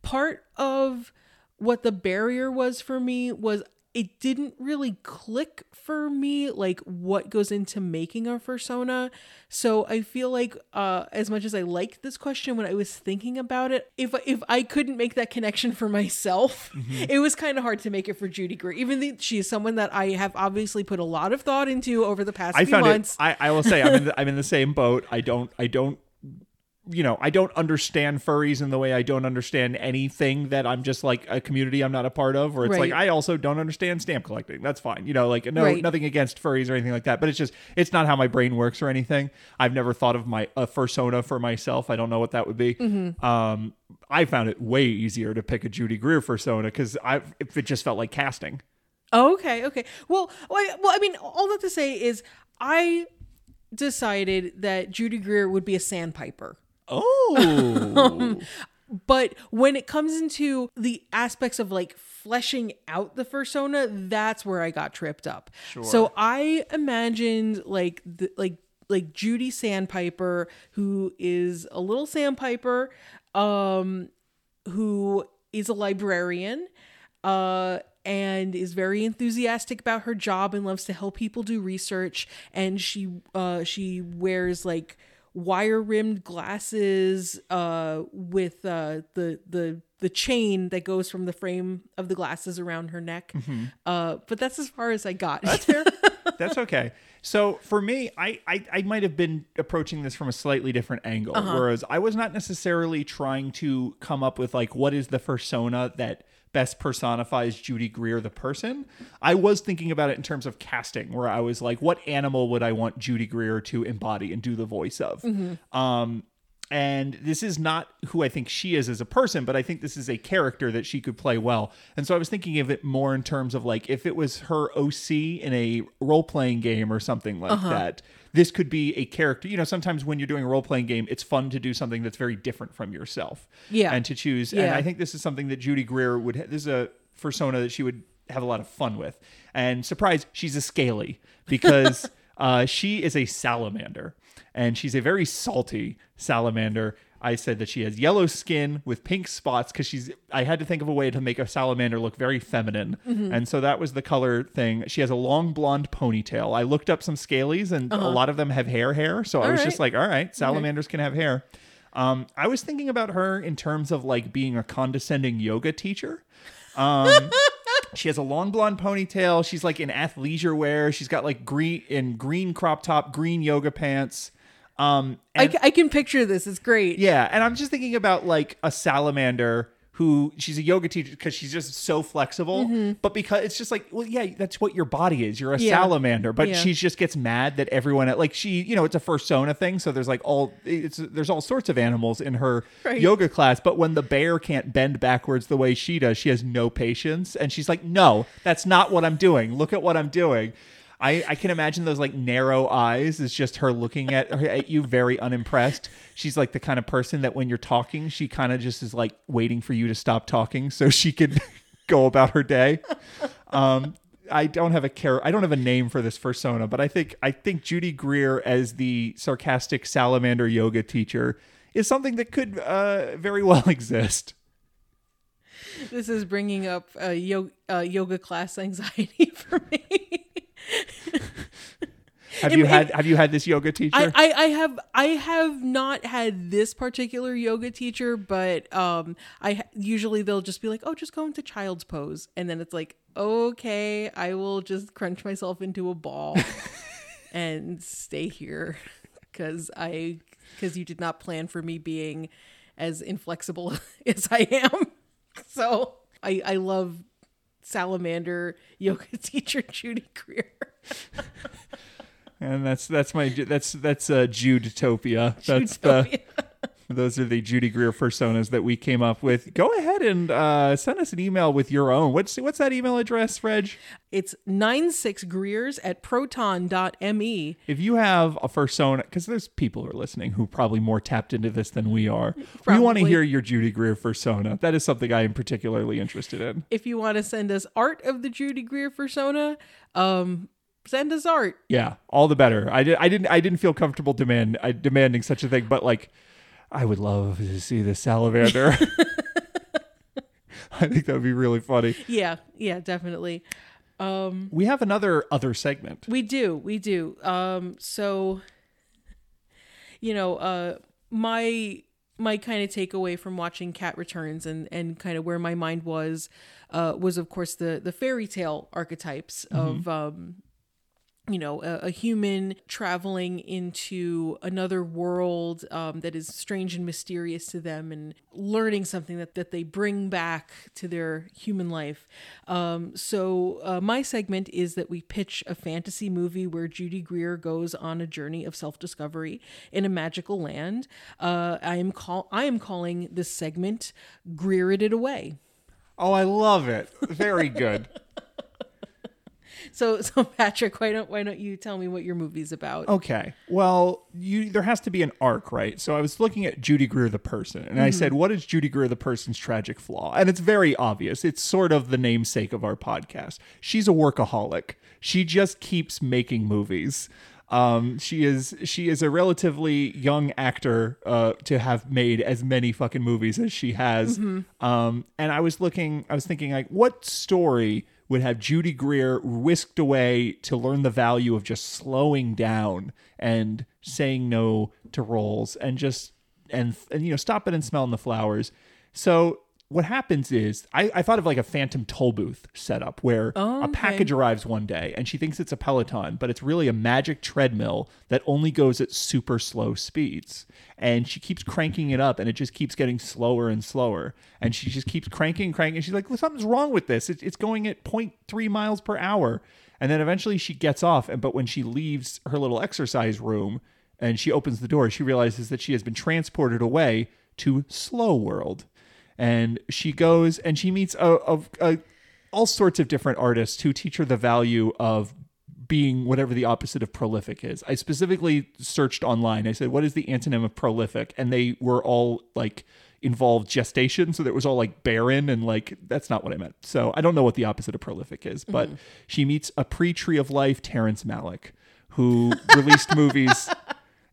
Part of what the barrier was for me was it didn't really click for me like what goes into making a persona so i feel like uh as much as i liked this question when i was thinking about it if if i couldn't make that connection for myself [laughs] it was kind of hard to make it for judy greer even though she is someone that i have obviously put a lot of thought into over the past I few found months it. I, I will say I'm in the, I'm in the same boat. I don't I don't you know I don't understand furries in the way I don't understand anything that I'm just like a community I'm not a part of. Or it's like I also don't understand stamp collecting. That's fine. You know, like no Right. nothing against furries or anything like that. But it's just it's not how my brain works or anything. I've never thought of my a persona for myself. I don't know what that would be. Mm-hmm. Um, I found it way easier to pick a Judy Greer persona because I if it just felt like casting. Oh, okay, okay. Well, well, I mean, all that to say is, I decided that Judy Greer would be a sandpiper. Oh. [laughs] But when it comes into the aspects of like fleshing out the persona, that's where I got tripped up. Sure. So I imagined like the, like like Judy Sandpiper, who is a little sandpiper, um, who is a librarian, uh, and is very enthusiastic about her job and loves to help people do research. And she uh, she wears like wire rimmed glasses uh, with uh, the the the chain that goes from the frame of the glasses around her neck. Uh, but that's as far as I got. That's fair. [laughs] That's okay. So for me, I, I I might have been approaching this from a slightly different angle. Whereas I was not necessarily trying to come up with like what is the persona that best personifies Judy Greer the person. I was thinking about it in terms of casting, where I was like, what animal would I want Judy Greer to embody and do the voice of? Um and this is not who I think she is as a person, but I think this is a character that she could play well. And so I was thinking of it more in terms of like if it was her OC in a role playing game or something like that, this could be a character. You know, sometimes when you're doing a role playing game, it's fun to do something that's very different from yourself. Yeah. And to choose. And I think this is something that Judy Greer would, ha- this is a persona that she would have a lot of fun with. And surprise, she's a scaly because [laughs] uh, she is a salamander and she's a very salty salamander. I said that she has yellow skin with pink spots because she's. I had to think of a way to make a salamander look very feminine, Mm-hmm. and so that was the color thing. She has a long blonde ponytail. I looked up some scalies, and a lot of them have hair hair. So I was just Uh-huh. like, all right, salamanders can have hair. Um, I was thinking about her in terms of like being a condescending yoga teacher. Um, [laughs] she has a long blonde ponytail. She's like in athleisure wear. She's got like green in green crop top, green yoga pants. Um, I, and- c- I can picture this. It's great. yeah, and I'm just thinking about like a salamander who she's a yoga teacher because she's just so flexible. But because it's just like, well, yeah, that's what your body is. You're a Yeah. salamander. But Yeah. she just gets mad that everyone like she, you know, it's a fursona thing. So there's like all it's there's all sorts of animals in her Right. yoga class. But when the bear can't bend backwards the way she does, she has no patience, and she's like, no, that's not what I'm doing. Look at what I'm doing. I, I can imagine those like narrow eyes is just her looking at at you very unimpressed. She's like the kind of person that when you're talking, she kind of just is like waiting for you to stop talking so she can [laughs] go about her day. Um, I don't have a care. I don't have a name for this persona, but I think I think Judy Greer as the sarcastic salamander yoga teacher is something that could uh, very well [laughs] exist. This is bringing up uh, uh, yoga class anxiety [laughs] for me. [laughs] Have you had Have you had this yoga teacher? I, I, I have I have not had this particular yoga teacher, but um, I usually they'll just be like, "Oh, just go into child's pose," and then it's like, "Okay, I will just crunch myself into a ball [laughs] and stay here [laughs] because I because you did not plan for me being as inflexible as I am." So I I love salamander yoga [laughs] teacher Judy Greer. and that's that's my that's that's uh, Judetopia. [laughs] That's the Judopia. Those are the Judy Greer personas that we came up with. Go ahead and uh, send us an email with your own. What's what's that email address, Reg? It's 96greers at proton.me. If you have a persona, because there's people who are listening who are probably more tapped into this than we are. We want to hear your Judy Greer persona. That is something I am particularly interested in. If you want to send us art of the Judy Greer persona, um, send us art. Yeah, all the better. I did. I didn't. I didn't feel comfortable demand I, demanding such a thing, but like, I would love to see the salamander. [laughs] I think that would be really funny. Yeah, yeah, definitely. We have another other segment. We do, we do. Um, so, you know, uh, my my kind of takeaway from watching Cat Returns and and kind of where my mind was, uh, was of course the the fairy tale archetypes of um, you know, a, a human traveling into another world um, that is strange and mysterious to them and learning something that, that they bring back to their human life. Um, so, uh, my segment is that we pitch a fantasy movie where Judy Greer goes on a journey of self discovery in a magical land. Uh, I, am call- I am calling this segment Greer It Away. Oh, I love it. Very good. [laughs] So, [laughs] so Patrick, why don't why don't you tell me what your movie's about? Okay. Well, you there has to be an arc, right? So I was looking at Judy Greer the person, and I said, "What is Judy Greer the person's tragic flaw?" And it's very obvious. It's sort of the namesake of our podcast. She's a workaholic. She just keeps making movies. Um, she is she is a relatively young actor uh, to have made as many fucking movies as she has. Um, and I was looking, I was thinking like, what story would have Judy Greer whisked away to learn the value of just slowing down and saying no to roles and just and and you know stopping and smelling the flowers. So what happens is I, I thought of like a phantom toll booth setup where a oh, package arrives one day and she thinks it's a Peloton, but it's really a magic treadmill that only goes at super slow speeds. And she keeps cranking it up and it just keeps getting slower and slower. And she just keeps cranking and cranking. And she's like, well, something's wrong with this. It's, it's going at 0.3 miles per hour. And then eventually she gets off. And but when she leaves her little exercise room and she opens the door, she realizes that she has been transported away to Slow World and she goes and she meets a, a, a, all sorts of different artists who teach her the value of being whatever the opposite of prolific is. I specifically searched online. I said, "What is the antonym of prolific?" And they were all like involved gestation, so that was all like barren and like that's not what I meant. So I don't know what the opposite of prolific is, but mm-hmm. she meets a pre-tree of life Terrence Malick, who [laughs] released movies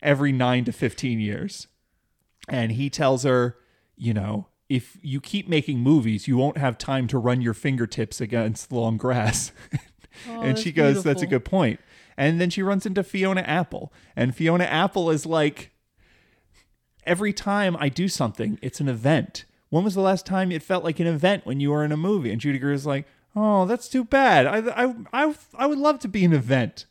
every nine to fifteen years and he tells her, you know, if you keep making movies, you won't have time to run your fingertips against long grass. [laughs] Oh, and she goes, that's a good point. And then she runs into Fiona Apple, and Fiona Apple is like every time I do something, it's an event. When was the last time it felt like an event when you were in a movie? And Judy Greer is like, oh, that's too bad. I, I, I, I would love to be an event.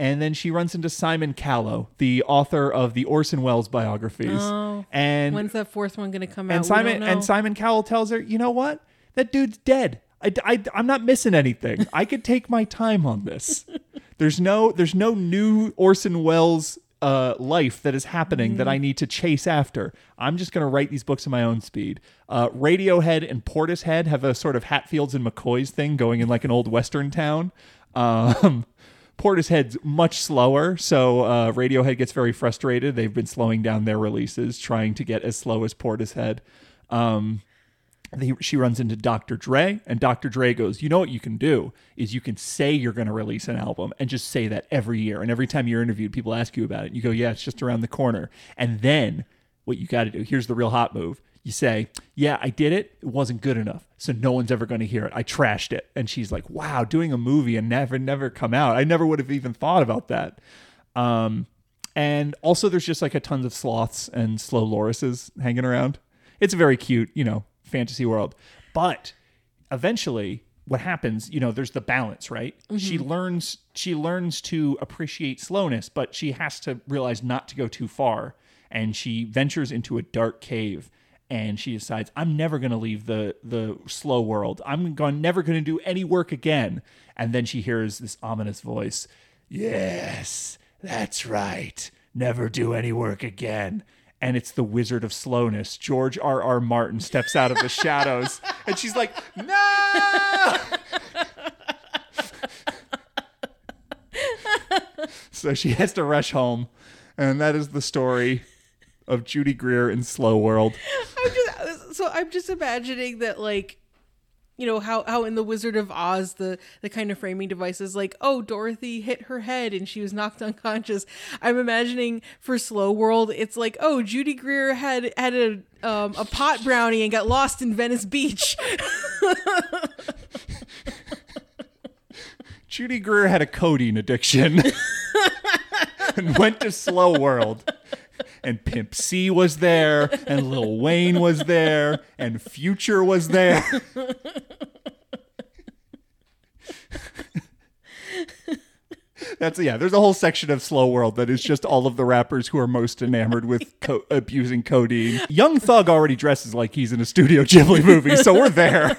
And then she runs into Simon Callow, the author of the Orson Welles biographies. Oh, and When's that fourth one going to come out? and We Simon and Simon Cowell tells her, you know what? That dude's dead. I, I, I'm not missing anything. I could take my time on this. [laughs] There's no there's no new Orson Welles uh, life that is happening that I need to chase after. I'm just going to write these books at my own speed. Uh, Radiohead and Portishead have a sort of Hatfields and McCoys thing going in like an old western town. Um, Portishead's much slower, so uh, Radiohead gets very frustrated. They've been slowing down their releases, trying to get as slow as Portishead. Um, she runs into Dr. Dre, and Dr. Dre goes, "You know what you can do is you can say you're going to release an album, and just say that every year. And every time you're interviewed, people ask you about it. You go, "Yeah, it's just around the corner." And then what you got to do? Here's the real hot move. You say, "Yeah, I did it. It wasn't good enough, so no one's ever going to hear it. I trashed it." And she's like, "Wow, doing a movie and never, never come out. I never would have even thought about that." Um, and also, there's just like a tons of sloths and slow lorises hanging around. It's a very cute, you know, fantasy world. But eventually, what happens, you know, there's the balance, right? She learns she learns to appreciate slowness, but she has to realize not to go too far. And she ventures into a dark cave and she decides I'm never going to leave the the slow world. I'm going never going to do any work again. And then she hears this ominous voice. Yes, that's right. Never do any work again. And it's the Wizard of Slowness. George R. R. Martin steps out of the shadows, [laughs] and she's like, "No!" [laughs] so she has to rush home, and that is the story of Judy Greer in Slow World. I'm just, so I'm just imagining that like you know how how in the Wizard of Oz the the kind of framing device is like oh Dorothy hit her head and she was knocked [laughs] unconscious. I'm imagining for Slow World it's like oh Judy Greer had had a um, a pot brownie and got lost in Venice Beach. [laughs] Judy Greer had a codeine addiction [laughs] and went to Slow World. And Pimp C was there, and Lil Wayne was there, and Future was there. That's yeah. There's a whole section of Slow World that is just all of the rappers who are most enamored with co- abusing codeine. Young Thug already dresses like he's in a Studio Ghibli movie, so we're there.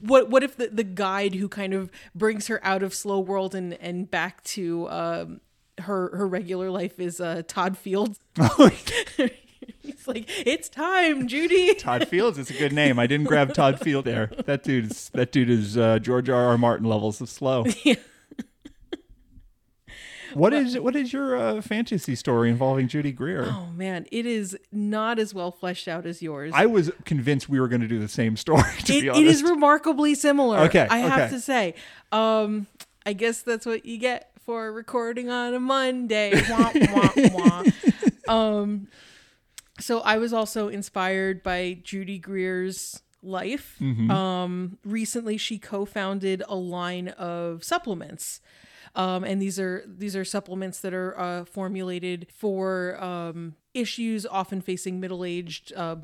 what what if the, the guide who kind of brings her out of Slow World and and back to um her her regular life is uh Todd Fields. [laughs] [laughs] He's like, it's time, Judy. [laughs] Todd Fields is a good name. I didn't grab Todd Field there. That dude is that dude is uh, George R. R. Martin levels of slow. Yeah. What is what is your uh, fantasy story involving Judy Greer? Oh man, it is not as well fleshed out as yours. I was convinced we were going to do the same story. To it, it is remarkably similar. Okay, I have to say. Um, I guess that's what you get for recording on a Monday. [laughs] wah, wah, wah. Um, so I was also inspired by Judy Greer's life. Mm-hmm. Um, recently, she co-founded a line of supplements. Um, and these are these are supplements that are uh, formulated for um, issues often facing middle-aged uh,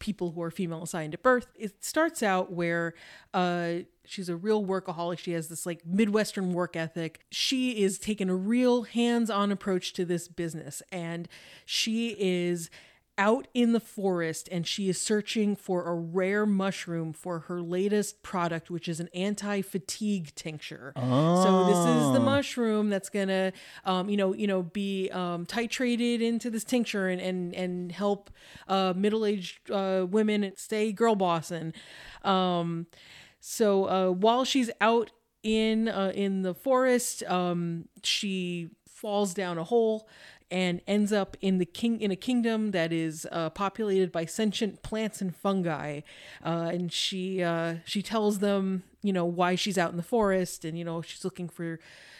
people who are female assigned at birth. It starts out where uh, she's a real workaholic. She has this like Midwestern work ethic. She is taking a real hands-on approach to this business, and she is out in the forest and she is searching for a rare mushroom for her latest product which is an anti-fatigue tincture. So this is the mushroom that's gonna um, you know you know be um, titrated into this tincture and and, and help uh, middle-aged uh, women stay girl bossing. Um, so uh, while she's out in uh, in the forest um, she falls down a hole and ends up in the king in a kingdom that is uh, populated by sentient plants and fungi. Uh, and she uh, she tells them, you know, why she's out in the forest, and you know she's looking for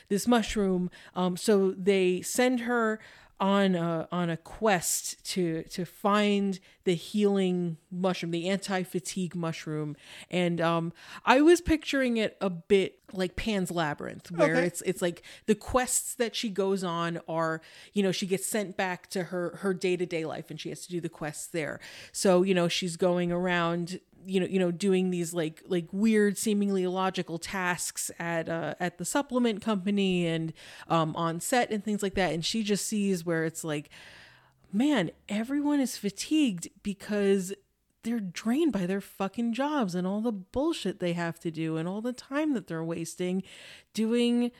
this mushroom. Um, so they send her on a, on a quest to to find the healing mushroom, the anti fatigue mushroom, and um, I was picturing it a bit like Pan's Labyrinth, where Okay. it's it's like the quests that she goes on are you know she gets sent back to her her day to day life, and she has to do the quests there. So you know she's going around you know you know doing these like like weird seemingly illogical tasks at uh at the supplement company and um on set and things like that. And she just sees where it's like man everyone is fatigued because they're drained by their fucking jobs and all the bullshit they have to do and all the time that they're wasting doing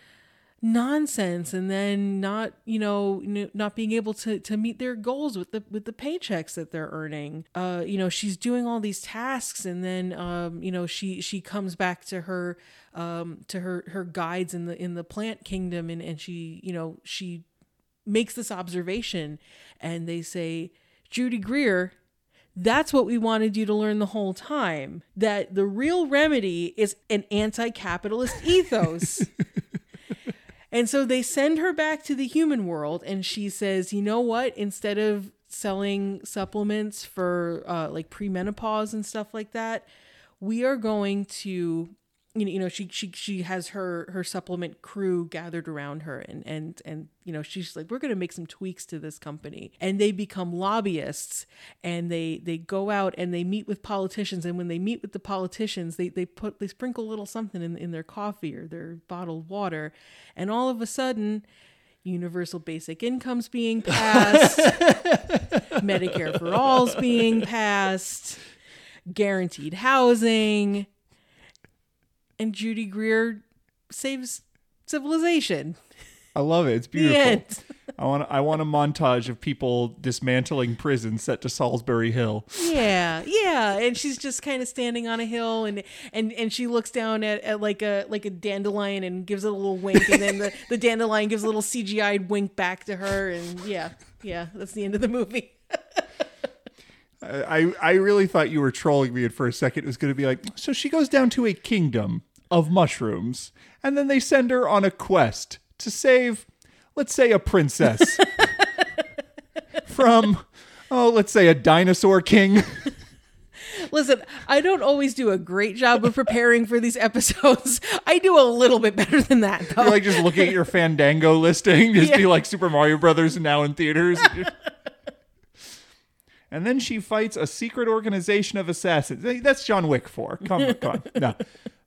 nonsense and then not you know n- not being able to to meet their goals with the with the paychecks that they're earning. Uh you know she's doing all these tasks and then um you know she she comes back to her um to her her guides in the in the plant kingdom and and she you know she makes this observation and they say Judy Greer that's what we wanted you to learn the whole time that the real remedy is an anti-capitalist ethos [laughs] and so they send her back to the human world, and she says, "You know what? Instead of selling supplements for uh, like premenopause and stuff like that, we are going to." You know, you know, she she she has her her supplement crew gathered around her, and and and you know, she's like, we're going to make some tweaks to this company, and they become lobbyists, and they they go out and they meet with politicians, and when they meet with the politicians, they they put they sprinkle a little something in in their coffee or their bottled water, and all of a sudden universal basic income's being [laughs] passed medicare for all's being passed guaranteed housing and judy greer saves civilization I love it. It's beautiful. I want I want a montage of people dismantling prisons set to Solsbury Hill. yeah yeah and she's just kind of standing on a hill and and and she looks down at, at like a like a dandelion and gives it a little wink and then the, [laughs] the dandelion gives a little cgi'd wink back to her and yeah yeah that's the end of the movie [laughs] I I really thought you were trolling me for a second. It was going to be like, so she goes down to a kingdom of mushrooms, and then they send her on a quest to save, let's say, a princess [laughs] from, oh, let's say, a dinosaur king. Listen, I don't always do a great job of preparing for these episodes. I do a little bit better than that, though. You're like just looking at your Fandango listing, just be like Super Mario Brothers now in theaters. [laughs] and then she fights a secret organization of assassins. That's John Wick for. Come, come on. No.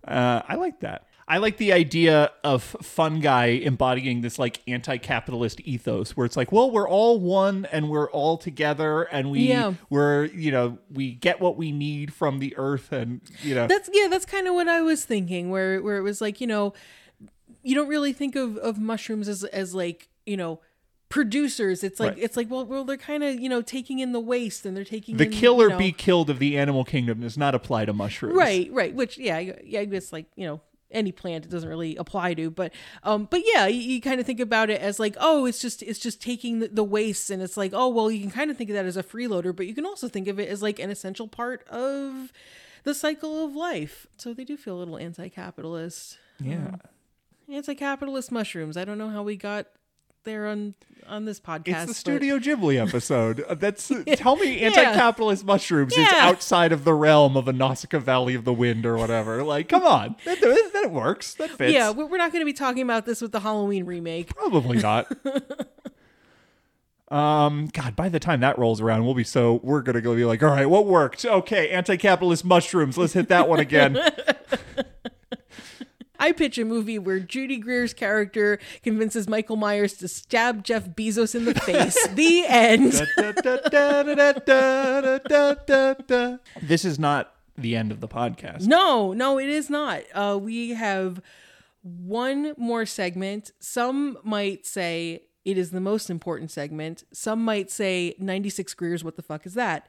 Uh, I like that. I like the idea of fun guy embodying this like anti-capitalist ethos where it's like, well, we're all one and we're all together and we Yeah. we're, you know, we get what we need from the earth and, you know, That's yeah, that's kind of what I was thinking. Where where it was like, you know, you don't really think of of mushrooms as as like you know producers. It's like Right. it's like well, well they're kind of you know taking in the waste and they're taking the in, kill you know- be killed of the animal kingdom does not apply to mushrooms. right right which yeah yeah I guess like you know any plant it doesn't really apply to but um but yeah you, you kind of think about it as like oh it's just it's just taking the, the waste and it's like oh well you can kind of think of that as a freeloader but you can also think of it as like an essential part of the cycle of life so they do feel a little anti-capitalist Yeah. anti-capitalist mushrooms i don't know how we got there on on this podcast It's the but- Studio Ghibli episode. Uh, That's [laughs] tell me anti-capitalist mushrooms is outside of the realm of a Nausicaa Valley of the Wind or whatever. Like, come on, [laughs] that, that, works. That fits. yeah we- we're not going to be talking about this with the halloween remake probably not. [laughs] um, God, by the time that rolls around, we'll be so we're gonna go be like, all right, what worked? Okay, anti-capitalist mushrooms. Let's hit that one again. I pitch a movie where Judy Greer's character convinces Michael Myers to stab Jeff Bezos in the face. [laughs] the end. This is not the end of the podcast. No, no, it is not. Uh, we have one more segment. Some might say it is the most important segment. Some might say 96 Greers, what the fuck is that?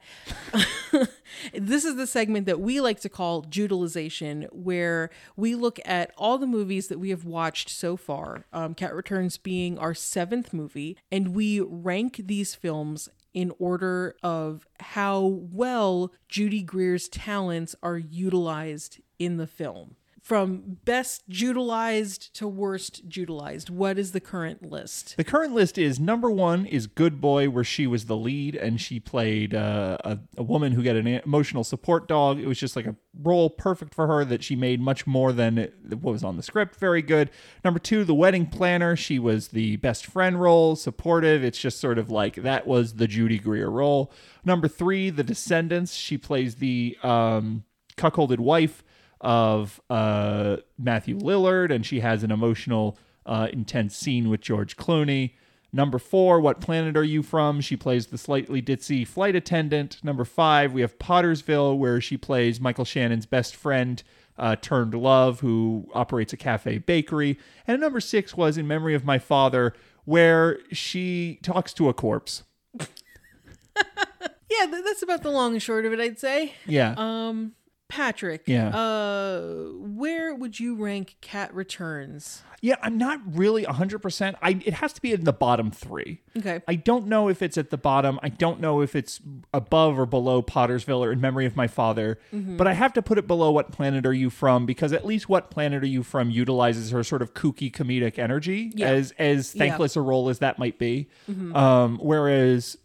[laughs] this is the segment that we like to call Judalization, where we look at all the movies that we have watched so far, um, Cat Returns being our seventh movie, and we rank these films in order of how well Judy Greer's talents are utilized in the film. From best utilized to worst utilized. What is the current list? The current list is number one is Good Boy, where she was the lead and she played uh, a, a woman who got an emotional support dog. It was just like a role perfect for her that she made much more than what was on the script. Very good. Number two, The Wedding Planner. She was the best friend role, supportive. It's just sort of like that was the Judy Greer role. Number three, The Descendants. She plays the um, cuckolded wife of uh, Matthew Lillard, and she has an emotional, uh, intense scene with George Clooney. Number four, What Planet Are You From? She plays the slightly ditzy flight attendant. Number five, we have Pottersville, where she plays Michael Shannon's best friend uh, turned love, who operates a cafe bakery. And number six was In Memory of My Father, where she talks to a corpse. [laughs] Yeah, that's about the long and short of it, I'd say. Yeah. Um, Patrick. Yeah. Uh, where would you rank Cat Returns? yeah, I'm not really 100%. I, it has to be in the bottom three. Okay. I don't know if it's at the bottom. I don't know if it's above or below Pottersville or In Memory of My Father. Mm-hmm. But I have to put it below What Planet Are You From because at least What Planet Are You From utilizes her sort of kooky comedic energy Yeah. as as Yeah. thankless a role as that might be. Mm-hmm. Um, whereas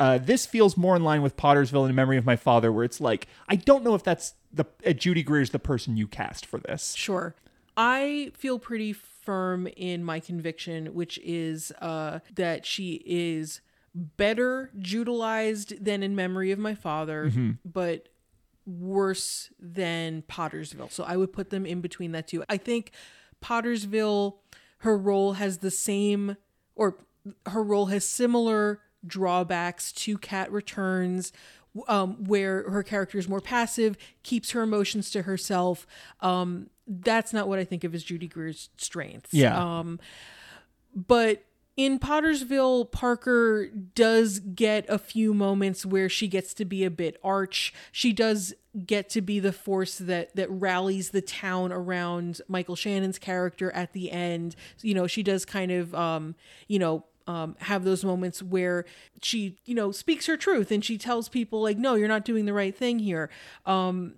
uh, this feels more in line with Pottersville in Memory of My Father, where it's like I don't know if that's the uh, Judy Greer's the person you cast for this. Sure. I feel pretty firm in my conviction, which is uh, that she is better utilized than in Memory of My Father, but worse than Pottersville. So I would put them in between that two. I think Pottersville, her role has the same, or her role has similar drawbacks to Cat Returns, um, where her character is more passive, keeps her emotions to herself. Um, that's not what I think of as Judy Greer's strengths. Yeah. Um, but in Pottersville, Parker does get a few moments where she gets to be a bit arch. She does get to be the force that that rallies the town around Michael Shannon's character at the end. You know, she does kind of um, you know, um, have those moments where she, you know, speaks her truth and she tells people like, "No, you're not doing the right thing here." Um,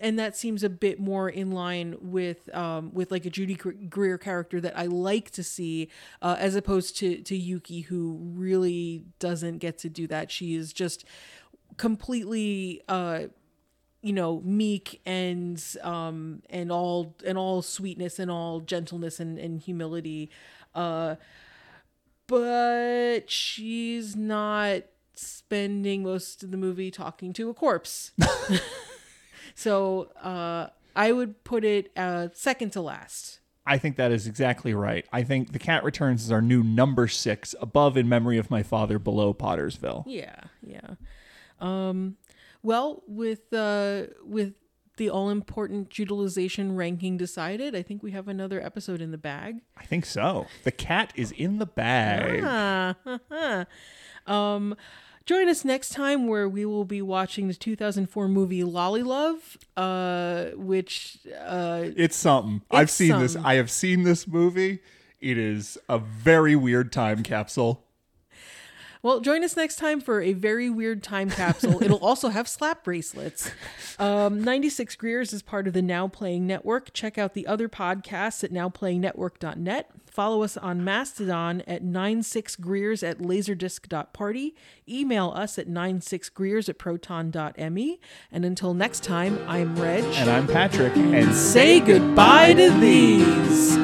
and that seems a bit more in line with um, with like a Judy Greer character that I like to see, uh, as opposed to to Yuki, who really doesn't get to do that. She is just completely. Uh, you know meek and um and all and all sweetness and all gentleness and, and humility uh but she's not spending most of the movie talking to a corpse. [laughs] so uh, I would put it uh, second to last. I think that is exactly right. I think The Cat Returns is our new number six, above In Memory of My Father, below Pottersville. Yeah, yeah. Um, well, with uh, with the all important utilization ranking decided, I think we have another episode in the bag. I think so. The cat is in the bag. Ah, [laughs] um, join us next time where we will be watching the 2004 movie Lollilove, uh, which uh, It's something. I've It's seen this. I have seen this movie. It is a very weird time capsule. Well, join us next time for a very weird time capsule. [laughs] It'll also have slap bracelets. Um, 96 Greers is part of the Now Playing Network. Check out the other podcasts at nowplayingnetwork.net. Follow us on Mastodon at 96greers at laserdisc.party. Email us at 96greers at proton.me. And until next time, I'm Reg. And I'm Patrick. And Say goodbye to these.